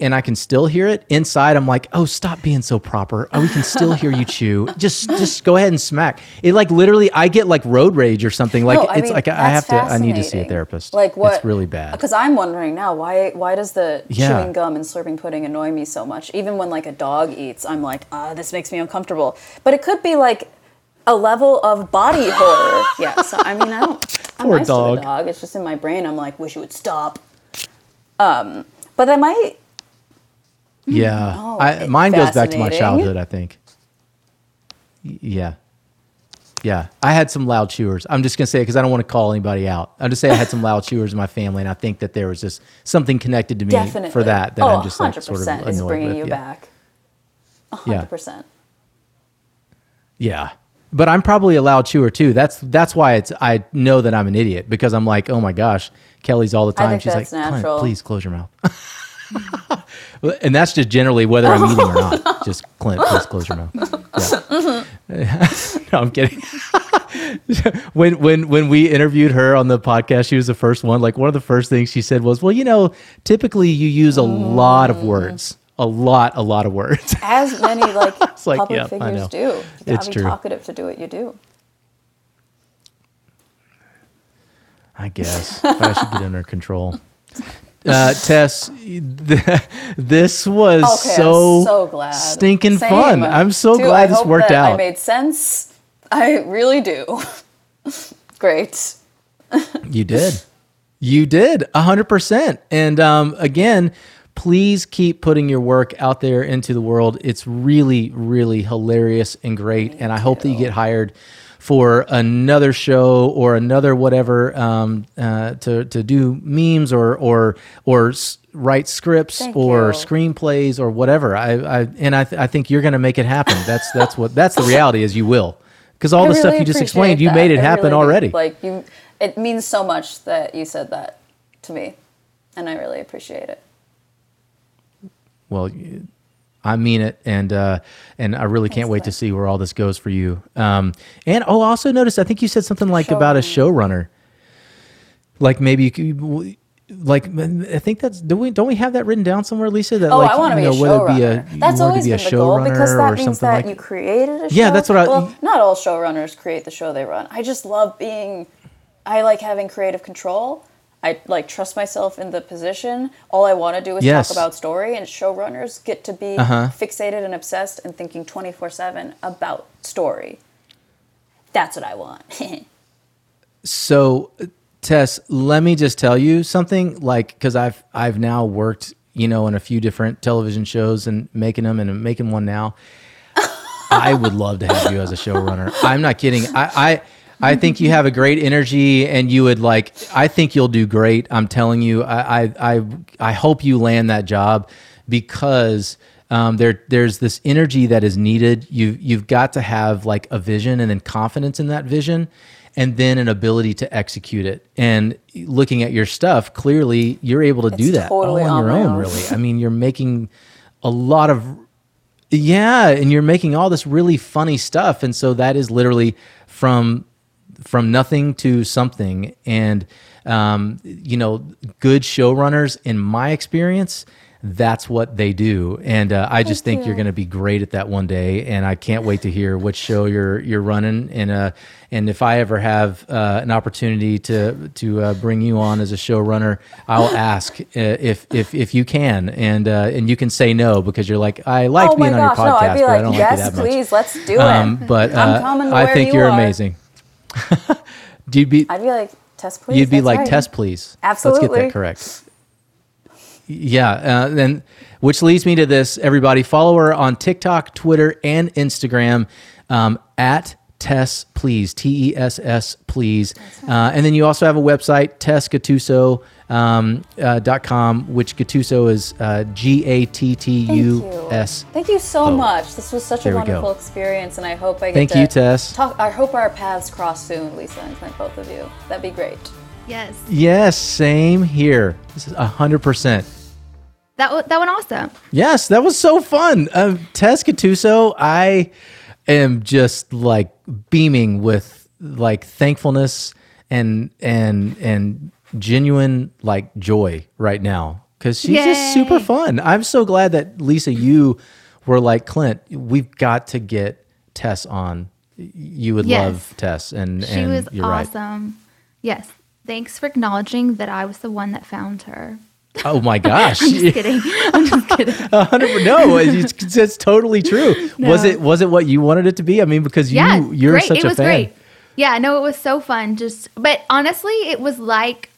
[SPEAKER 2] and I can still hear it inside. I'm like, oh, stop being so proper. Oh, we can still hear you chew. Just, just go ahead and smack. It like literally, I get like road rage or something. Like
[SPEAKER 3] No,
[SPEAKER 2] it's
[SPEAKER 3] mean,
[SPEAKER 2] like I have to. I need to see a therapist.
[SPEAKER 3] Like what?
[SPEAKER 2] It's really bad.
[SPEAKER 3] Because I'm wondering now why why does the
[SPEAKER 2] Yeah.
[SPEAKER 3] chewing gum and slurping pudding annoy me so much? Even when like a dog eats, I'm like, ah, this makes me uncomfortable. But it could be like a level of body horror. Yeah. So I mean, I don't. I'm
[SPEAKER 2] Poor
[SPEAKER 3] nice
[SPEAKER 2] dog.
[SPEAKER 3] to the dog. It's just in my brain. I'm like, wish you would stop. Um, but that might. Mm-hmm.
[SPEAKER 2] Yeah,
[SPEAKER 3] Oh,
[SPEAKER 2] I, mine goes back to my childhood. I think. Yeah, yeah. I had some loud chewers. I'm just gonna say it because I don't want to call anybody out. I'm just saying I had some loud chewers in my family, and I think that there was just something connected to me
[SPEAKER 3] Definitely.
[SPEAKER 2] for that that
[SPEAKER 3] oh,
[SPEAKER 2] I'm just like
[SPEAKER 3] 100%
[SPEAKER 2] sort of annoyed
[SPEAKER 3] is bringing
[SPEAKER 2] with.
[SPEAKER 3] you
[SPEAKER 2] yeah.
[SPEAKER 3] back.
[SPEAKER 2] Yeah.
[SPEAKER 3] hundred percent.
[SPEAKER 2] Yeah. But I'm probably a loud chewer too. That's that's why it's I know that I'm an idiot because I'm like, oh my gosh, Kelly's all the time. She's like,
[SPEAKER 3] natural.
[SPEAKER 2] please close your mouth. and that's just generally whether I'm eating or not. Just Clint, please close your mouth. Yeah. no, I'm kidding. when when when we interviewed her on the podcast, she was the first one. Like one of the first things she said was, "Well, you know, typically you use a lot of words, a lot, a lot of words."
[SPEAKER 3] As many like,
[SPEAKER 2] like,
[SPEAKER 3] public
[SPEAKER 2] yeah,
[SPEAKER 3] figures do. You gotta
[SPEAKER 2] It's
[SPEAKER 3] be
[SPEAKER 2] true.
[SPEAKER 3] talkative to do what you do.
[SPEAKER 2] I guess I should get under control. Uh, Tess, th- this was
[SPEAKER 3] Okay,
[SPEAKER 2] so,
[SPEAKER 3] so glad.
[SPEAKER 2] stinking
[SPEAKER 3] Same.
[SPEAKER 2] fun. I'm so
[SPEAKER 3] Too,
[SPEAKER 2] glad
[SPEAKER 3] I
[SPEAKER 2] this worked
[SPEAKER 3] that I made sense. I really do. Great.
[SPEAKER 2] You did. You did. 100%. And um, again, please keep putting your work out there into the world. It's really, really hilarious and great. and I hope that you get hired for another show or another whatever um, uh, to, to do memes or, or, or write scripts
[SPEAKER 3] Thank
[SPEAKER 2] or
[SPEAKER 3] you.
[SPEAKER 2] screenplays or whatever. I, I and I, th- I think you're going to make it happen. That's, that's what, that's the reality is you will. Because all
[SPEAKER 3] I
[SPEAKER 2] the stuff you just explained, you made it
[SPEAKER 3] I
[SPEAKER 2] happen
[SPEAKER 3] really
[SPEAKER 2] already.
[SPEAKER 3] Like you, it means so much that you said that to me, and I really appreciate it.
[SPEAKER 2] well i mean it and uh and i really can't
[SPEAKER 3] Thanks,
[SPEAKER 2] wait to see where all this goes for you um and oh also notice i think you said something like about a showrunner like maybe you could like i think that's do we don't we have that written down somewhere lisa that
[SPEAKER 3] Oh,
[SPEAKER 2] like
[SPEAKER 3] I want to be a
[SPEAKER 2] know, whether it
[SPEAKER 3] showrunner. That's always
[SPEAKER 2] be
[SPEAKER 3] been
[SPEAKER 2] a
[SPEAKER 3] the goal because that means that
[SPEAKER 2] like
[SPEAKER 3] you created a show.
[SPEAKER 2] Yeah, that's what I-
[SPEAKER 3] Well, not all showrunners create the show they run. I just love being. I like having creative control. I like trust myself in the position. All I want to do is
[SPEAKER 2] Yes.
[SPEAKER 3] talk about story, and showrunners get to be
[SPEAKER 2] Uh-huh.
[SPEAKER 3] fixated and obsessed and thinking twenty four seven about story. That's what I want.
[SPEAKER 2] So, Tess, let me just tell you something. Like, because I've I've now worked, you know, in a few different television shows and making them, and I'm making one now. I would love to have you as a showrunner. I'm not kidding. I, I I think you have a great energy, and you would like. I think you'll do great. I'm telling you. I I I, I hope you land that job because. Um, there, there's this energy that is needed. You, you've got to have like a vision and then confidence in that vision, and then an ability to execute it. And looking at your stuff, clearly you're able to do that
[SPEAKER 3] totally
[SPEAKER 2] all on
[SPEAKER 3] on
[SPEAKER 2] your own.
[SPEAKER 3] own.
[SPEAKER 2] Really, I mean, you're making a lot of yeah, and you're making all this really funny stuff, and so that is literally from from nothing to something. And um, you know, good showrunners, in my experience, that's what they do. And uh, I just think you're going to be great at that one day. And I can't wait to hear which show you're you're running. And uh, and if I ever have uh, an opportunity to to uh, bring you on as a showrunner, I'll ask uh, if if if you can, and uh, and you can say no because you're like I like
[SPEAKER 3] oh
[SPEAKER 2] being on your
[SPEAKER 3] gosh, no!
[SPEAKER 2] podcast,
[SPEAKER 3] I'd be
[SPEAKER 2] but I
[SPEAKER 3] like,
[SPEAKER 2] don't like
[SPEAKER 3] yes,
[SPEAKER 2] that much.
[SPEAKER 3] please, let's do it.
[SPEAKER 2] Um, but uh, I think
[SPEAKER 3] you
[SPEAKER 2] you're
[SPEAKER 3] are.
[SPEAKER 2] amazing. you'd be
[SPEAKER 3] I'd be like, Tess please.
[SPEAKER 2] you'd be
[SPEAKER 3] that's
[SPEAKER 2] like
[SPEAKER 3] right.
[SPEAKER 2] Tess, please. Let's
[SPEAKER 3] Absolutely.
[SPEAKER 2] get that correct. Yeah, uh, then which leads me to this. Everybody, follow her on TikTok, Twitter, and Instagram um, at Tess, please. T E S S, please. Uh, and then you also have a website, tessgattuso.com, um, uh, dot com, which Gattuso is uh, G A T T
[SPEAKER 3] Thank you. Thank you so much. This was such
[SPEAKER 2] There
[SPEAKER 3] a wonderful experience, and I hope I get
[SPEAKER 2] Thank
[SPEAKER 3] to
[SPEAKER 2] you, Tess.
[SPEAKER 3] Talk, I hope our paths cross soon, Lisa and Clint, both of you. That'd be great.
[SPEAKER 4] Yes.
[SPEAKER 2] Yes, same here. This is 100%.
[SPEAKER 4] That, w- that went awesome.
[SPEAKER 2] Yes, that was so fun. Uh, Tess Gattuso, I am just like beaming with like thankfulness and and and genuine like joy right now because she's just super fun. I'm so glad that Lisa, you were like Clint. We've got to get Tess on. You would
[SPEAKER 4] Yes.
[SPEAKER 2] love Tess, and
[SPEAKER 4] She
[SPEAKER 2] and
[SPEAKER 4] was
[SPEAKER 2] you're right.
[SPEAKER 4] awesome. Yes. Thanks for acknowledging that I was the one that found her.
[SPEAKER 2] Oh my gosh!
[SPEAKER 4] I'm just kidding. I'm just kidding.
[SPEAKER 2] No, it's, it's totally true. Was it was it what you wanted it to be? I mean, because you you're
[SPEAKER 4] great.
[SPEAKER 2] such
[SPEAKER 4] it
[SPEAKER 2] a
[SPEAKER 4] was
[SPEAKER 2] fan.
[SPEAKER 4] great. Yeah, no, it was so fun. Just, but honestly, it was like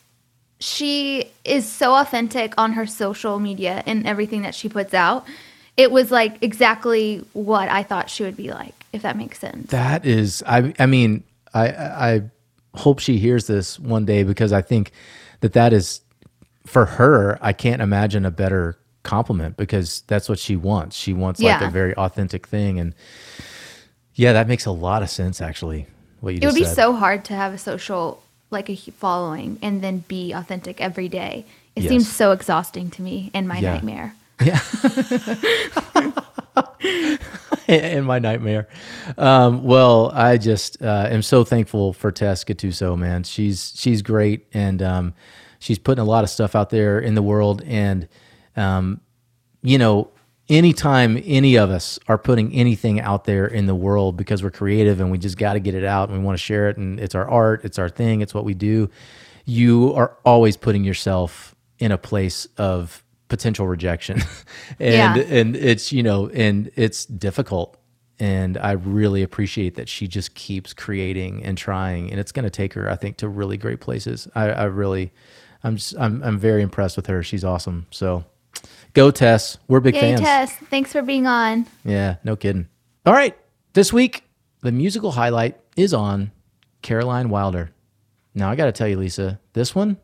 [SPEAKER 4] she is so authentic on her social media and everything that she puts out. It was like exactly what I thought she would be like, if that makes sense.
[SPEAKER 2] That is, I I mean, I I hope she hears this one day because I think that that is for her. I can't imagine a better compliment because that's what she wants. She wants like a very authentic thing, and yeah, that makes a lot of sense actually. What you
[SPEAKER 4] it would be
[SPEAKER 2] said.
[SPEAKER 4] so hard to have a social, like a following, and then be authentic every day. It
[SPEAKER 2] Yes.
[SPEAKER 4] seems so exhausting to me and my
[SPEAKER 2] Yeah.
[SPEAKER 4] nightmare. Yeah.
[SPEAKER 2] in my nightmare. Um, well, I just uh, am so thankful for Tess Gattuso, man. She's she's great, and um, she's putting a lot of stuff out there in the world. And um, you know, anytime any of us are putting anything out there in the world because we're creative and we just got to get it out and we want to share it, and it's our art, it's our thing, it's what we do. You are always putting yourself in a place of potential rejection and
[SPEAKER 4] Yeah.
[SPEAKER 2] and it's you know and it's difficult and i really appreciate that she just keeps creating and trying and it's going to take her i think to really great places i, I really i'm just I'm, I'm very impressed with her she's awesome so go tess. We're big
[SPEAKER 4] Yay,
[SPEAKER 2] fans.
[SPEAKER 4] Tess! Thanks for being on.
[SPEAKER 2] yeah no kidding. All right this week the musical highlight is on caroline wilder. Now i got to tell you lisa this one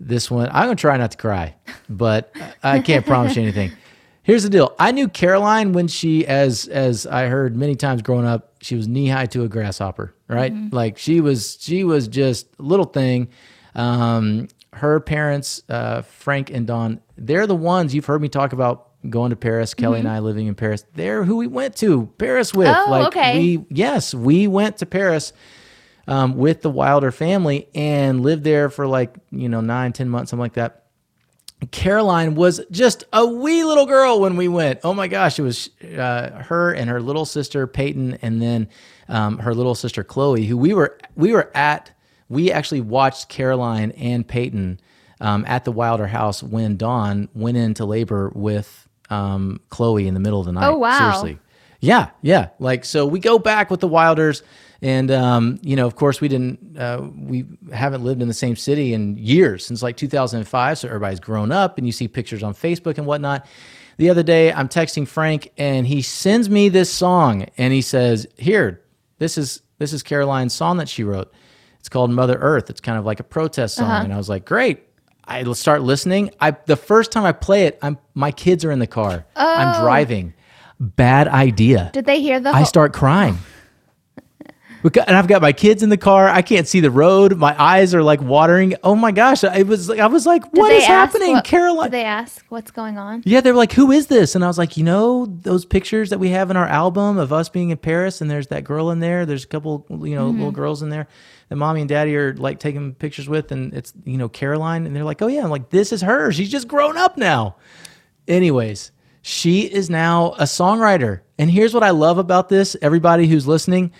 [SPEAKER 2] this one i'm gonna try not to cry but i can't promise you anything. Here's the deal. I knew caroline when she as as i heard many times growing up she was knee high to a grasshopper right? Like she was she was just a little thing. Um her parents uh frank and Dawn, they're the ones you've heard me talk about going to paris kelly and i living in paris they're who we went to paris with
[SPEAKER 4] Oh,
[SPEAKER 2] like
[SPEAKER 4] okay.
[SPEAKER 2] we yes we went to paris um, with the Wilder family and lived there for like, you know, nine, ten months, something like that. Caroline was just a wee little girl when we went. Oh my gosh, it was uh, her and her little sister Peyton, and then um, her little sister Chloe, who we were we were at. We actually watched Caroline and Peyton um, at the Wilder house when Dawn went into labor with um, Chloe in the middle of the night.
[SPEAKER 4] Oh, wow.
[SPEAKER 2] Seriously, yeah, yeah. Like so, we go back with the Wilders, and um, you know, of course, we didn't. Uh, we haven't lived in the same city in years since like 2005. So everybody's grown up, and you see pictures on Facebook and whatnot. The other day, I'm texting Frank, and he sends me this song, and he says, "Here, this is this is Caroline's song that she wrote. It's called Mother Earth. It's kind of like a protest song." Uh-huh. And I was like, "Great." I start listening. I the first time I play it, I'm my kids are in the car. I'm oh. driving. Bad idea.
[SPEAKER 4] Did they hear the?
[SPEAKER 2] I start crying. And I've got my kids in the car. I can't see the road. My eyes are like watering. Oh my gosh! I was like, I was like,
[SPEAKER 4] Did
[SPEAKER 2] what is happening,
[SPEAKER 4] what-
[SPEAKER 2] Caroline?
[SPEAKER 4] Did they ask what's going on?
[SPEAKER 2] yeah, they were like, who is this? And I was like, you know, those pictures that we have in our album of us being in Paris, and there's that girl in there. There's a couple, you know, mm-hmm. little girls in there that mommy and daddy are like taking pictures with, and it's you know Caroline, and they're like, oh yeah, I'm like, this is her. She's just grown up now. Anyways, she is now a songwriter. And here's what I love about this everybody who's listening.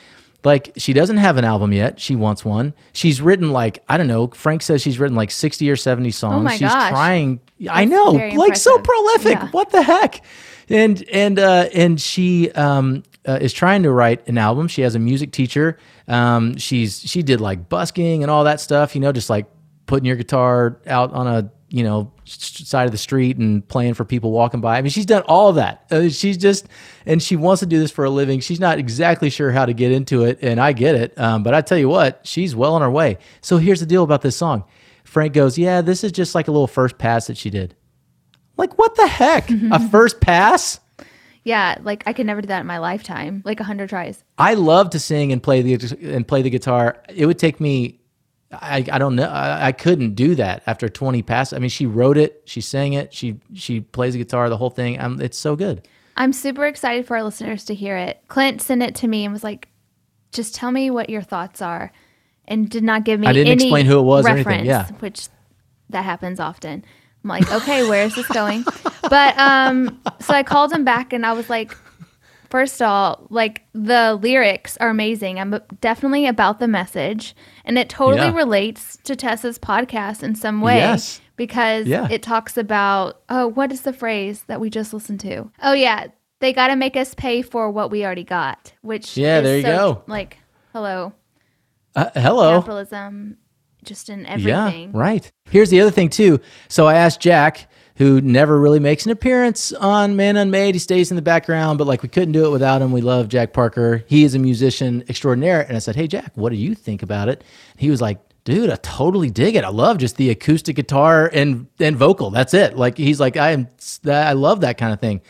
[SPEAKER 2] Like, she doesn't have an album yet. She wants one. She's written, like, I don't know. Frank says she's written like 60 or 70 songs.
[SPEAKER 4] Oh my
[SPEAKER 2] she's
[SPEAKER 4] gosh.
[SPEAKER 2] trying. I know. Like, so prolific.
[SPEAKER 4] Yeah.
[SPEAKER 2] What the heck? And, and, uh, and she, um, uh, is trying to write an album. She has a music teacher. Um, she's, she did like busking and all that stuff, you know, just like putting your guitar out on a, you know side of the street and playing for people walking by. I mean, she's done all that. Uh, she's just and she wants to do this for a living. She's not exactly sure how to get into it, and I get it. Um, but I tell you what, she's well on her way. So here's the deal about this song. Frank goes, "Yeah, this is just like a little first pass that she did." Like what the heck? a first pass?
[SPEAKER 4] Yeah, like I could never do that in my lifetime. Like a hundred tries.
[SPEAKER 2] I love to sing and play the and play the guitar. It would take me. I, I don't know. I, I couldn't do that after 20 passes. I mean, she wrote it, she sang it, she she plays the guitar, the whole thing. Um, it's so good.
[SPEAKER 4] I'm super excited for our listeners to hear it. Clint sent it to me and was like, "Just tell me what your thoughts are," and did not give me.
[SPEAKER 2] I didn't
[SPEAKER 4] any
[SPEAKER 2] explain who it was or
[SPEAKER 4] reference,
[SPEAKER 2] anything, yeah.
[SPEAKER 4] which that happens often. I'm like, okay, where is this going? But um, so I called him back and I was like, first of all, like the lyrics are amazing. I'm definitely about the message, and it totally
[SPEAKER 2] Yeah.
[SPEAKER 4] relates to Tess's podcast in some way
[SPEAKER 2] Yes.
[SPEAKER 4] because
[SPEAKER 2] Yeah.
[SPEAKER 4] it talks about oh, what is the phrase that we just listened to? Oh yeah, they got to make us pay for what we already got, which
[SPEAKER 2] Yeah,
[SPEAKER 4] is
[SPEAKER 2] there you
[SPEAKER 4] so-
[SPEAKER 2] go.
[SPEAKER 4] Like, hello,
[SPEAKER 2] Uh, hello.
[SPEAKER 4] capitalism, just in
[SPEAKER 2] Yeah,
[SPEAKER 4] everything.
[SPEAKER 2] right. Here's the other thing too. So I asked Jack, who never really makes an appearance on Man Unmade. He stays in the background, but like we couldn't do it without him. We love Jack Parker. He is a musician extraordinaire. And I said, Hey Jack, what do you think about it? He was like, Dude, I totally dig it. I love just the acoustic guitar and and vocal. That's it. Like he's like, I am. I love that kind of thing.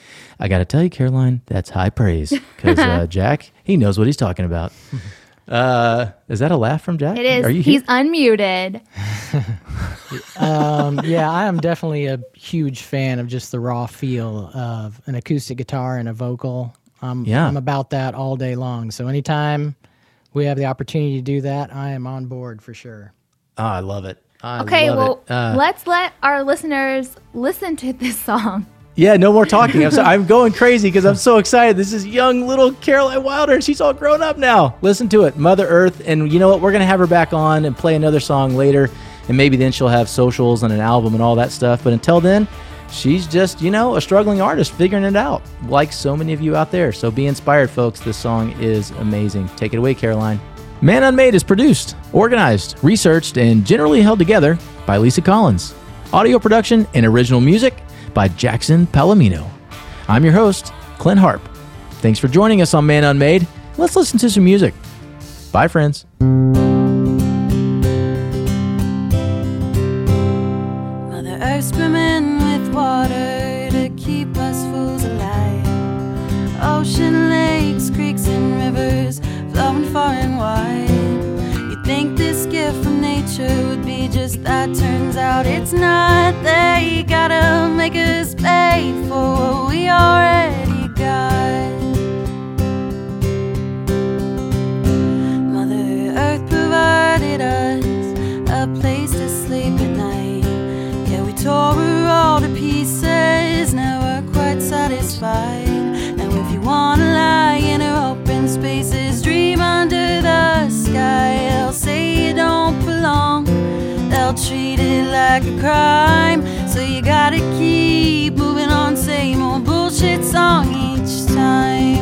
[SPEAKER 2] I got to tell you, Caroline, that's high praise because uh, Jack, he knows what he's talking about. Uh, is that a laugh from Jack?
[SPEAKER 4] It is.
[SPEAKER 2] Are you here?
[SPEAKER 4] He's unmuted.
[SPEAKER 6] Um, yeah, I am definitely a huge fan of just the raw feel of an acoustic guitar and a vocal. I'm,
[SPEAKER 2] Yeah.
[SPEAKER 6] I'm about that all day long. So anytime we have the opportunity to do that, I am on board for sure.
[SPEAKER 2] Oh, I love it. I
[SPEAKER 4] Okay,
[SPEAKER 2] love
[SPEAKER 4] well,
[SPEAKER 2] it. Uh,
[SPEAKER 4] let's let our listeners listen to this song.
[SPEAKER 2] Yeah, no more talking. I'm, so, I'm going crazy because I'm so excited. This is young little Caroline Wilder, she's all grown up now. Listen to it, Mother Earth. And you know what? We're going to have her back on and play another song later. And maybe then she'll have socials and an album and all that stuff. But until then, she's just, you know, a struggling artist figuring it out, like so many of you out there. So be inspired, folks. This song is amazing. Take it away, Caroline. Man Unmade is produced, organized, researched, and generally held together by Lisa Collins. Audio production and original music by Jackson Palomino. I'm your host, Clint Harp. Thanks for joining us on Man Unmade. Let's listen to some music. Bye, friends.
[SPEAKER 7] Mother Earth swimming with water to keep us fools alive. Ocean, lakes, creeks, and rivers flowing far and wide. You think this gift from nature that? Turns out it's not. They gotta make us pay for what we already got. Mother Earth provided us a place to sleep at night. Yeah, we tore her all to pieces, now we're quite satisfied. They'll treat it like a crime, so you gotta keep moving on. Same old bullshit song each time.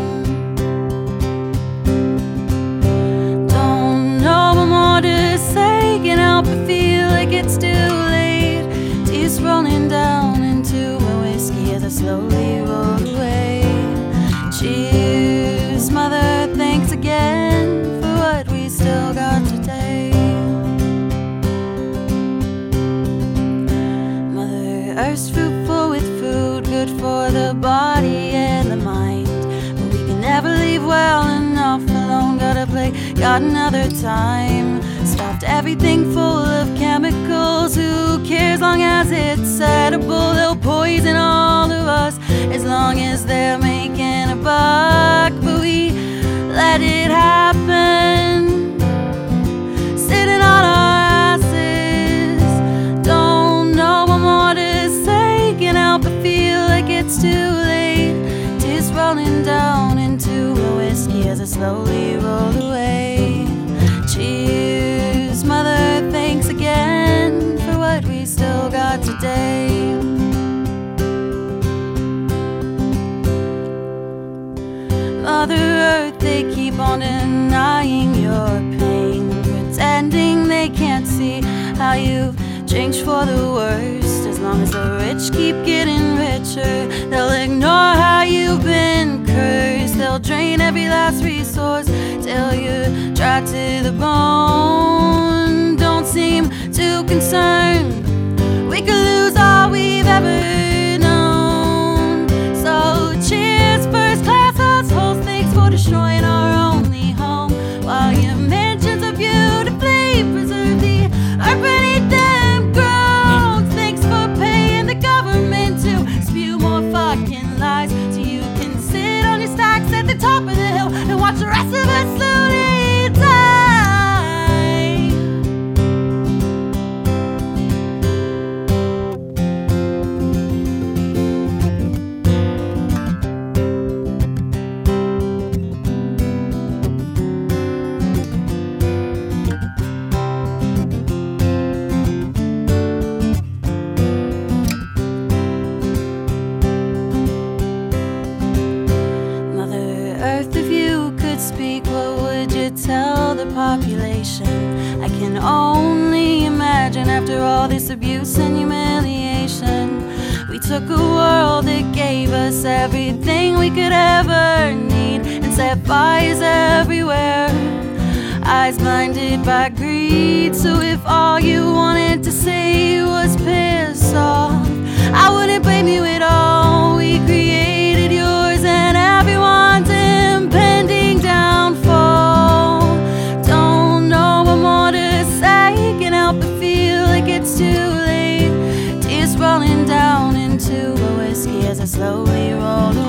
[SPEAKER 7] Don't know what more to say. Can't help but feel like it's too late. Tears rolling down into my whiskey as I slowly roll God another time. Stuffed everything full of chemicals. Who cares long as it's edible? They'll poison all of us as long as they're making a buck. But we let it happen. Sitting on our asses. Don't know what more to say. Can't help but feel like it's too late. Tears rolling down into my whiskey as I slowly on denying your pain, pretending they can't see how you've changed for the worst. As long as the rich keep getting richer, they'll ignore how you've been cursed. They'll drain every last resource till you're dry to the bone. Don't seem too concerned. We could lose all we've ever rest of us this abuse and humiliation. We took a world that gave us everything we could ever need and set fires everywhere. Eyes blinded by greed, so if all you wanted to say was piss off, I wouldn't blame you at all. We created slowly roll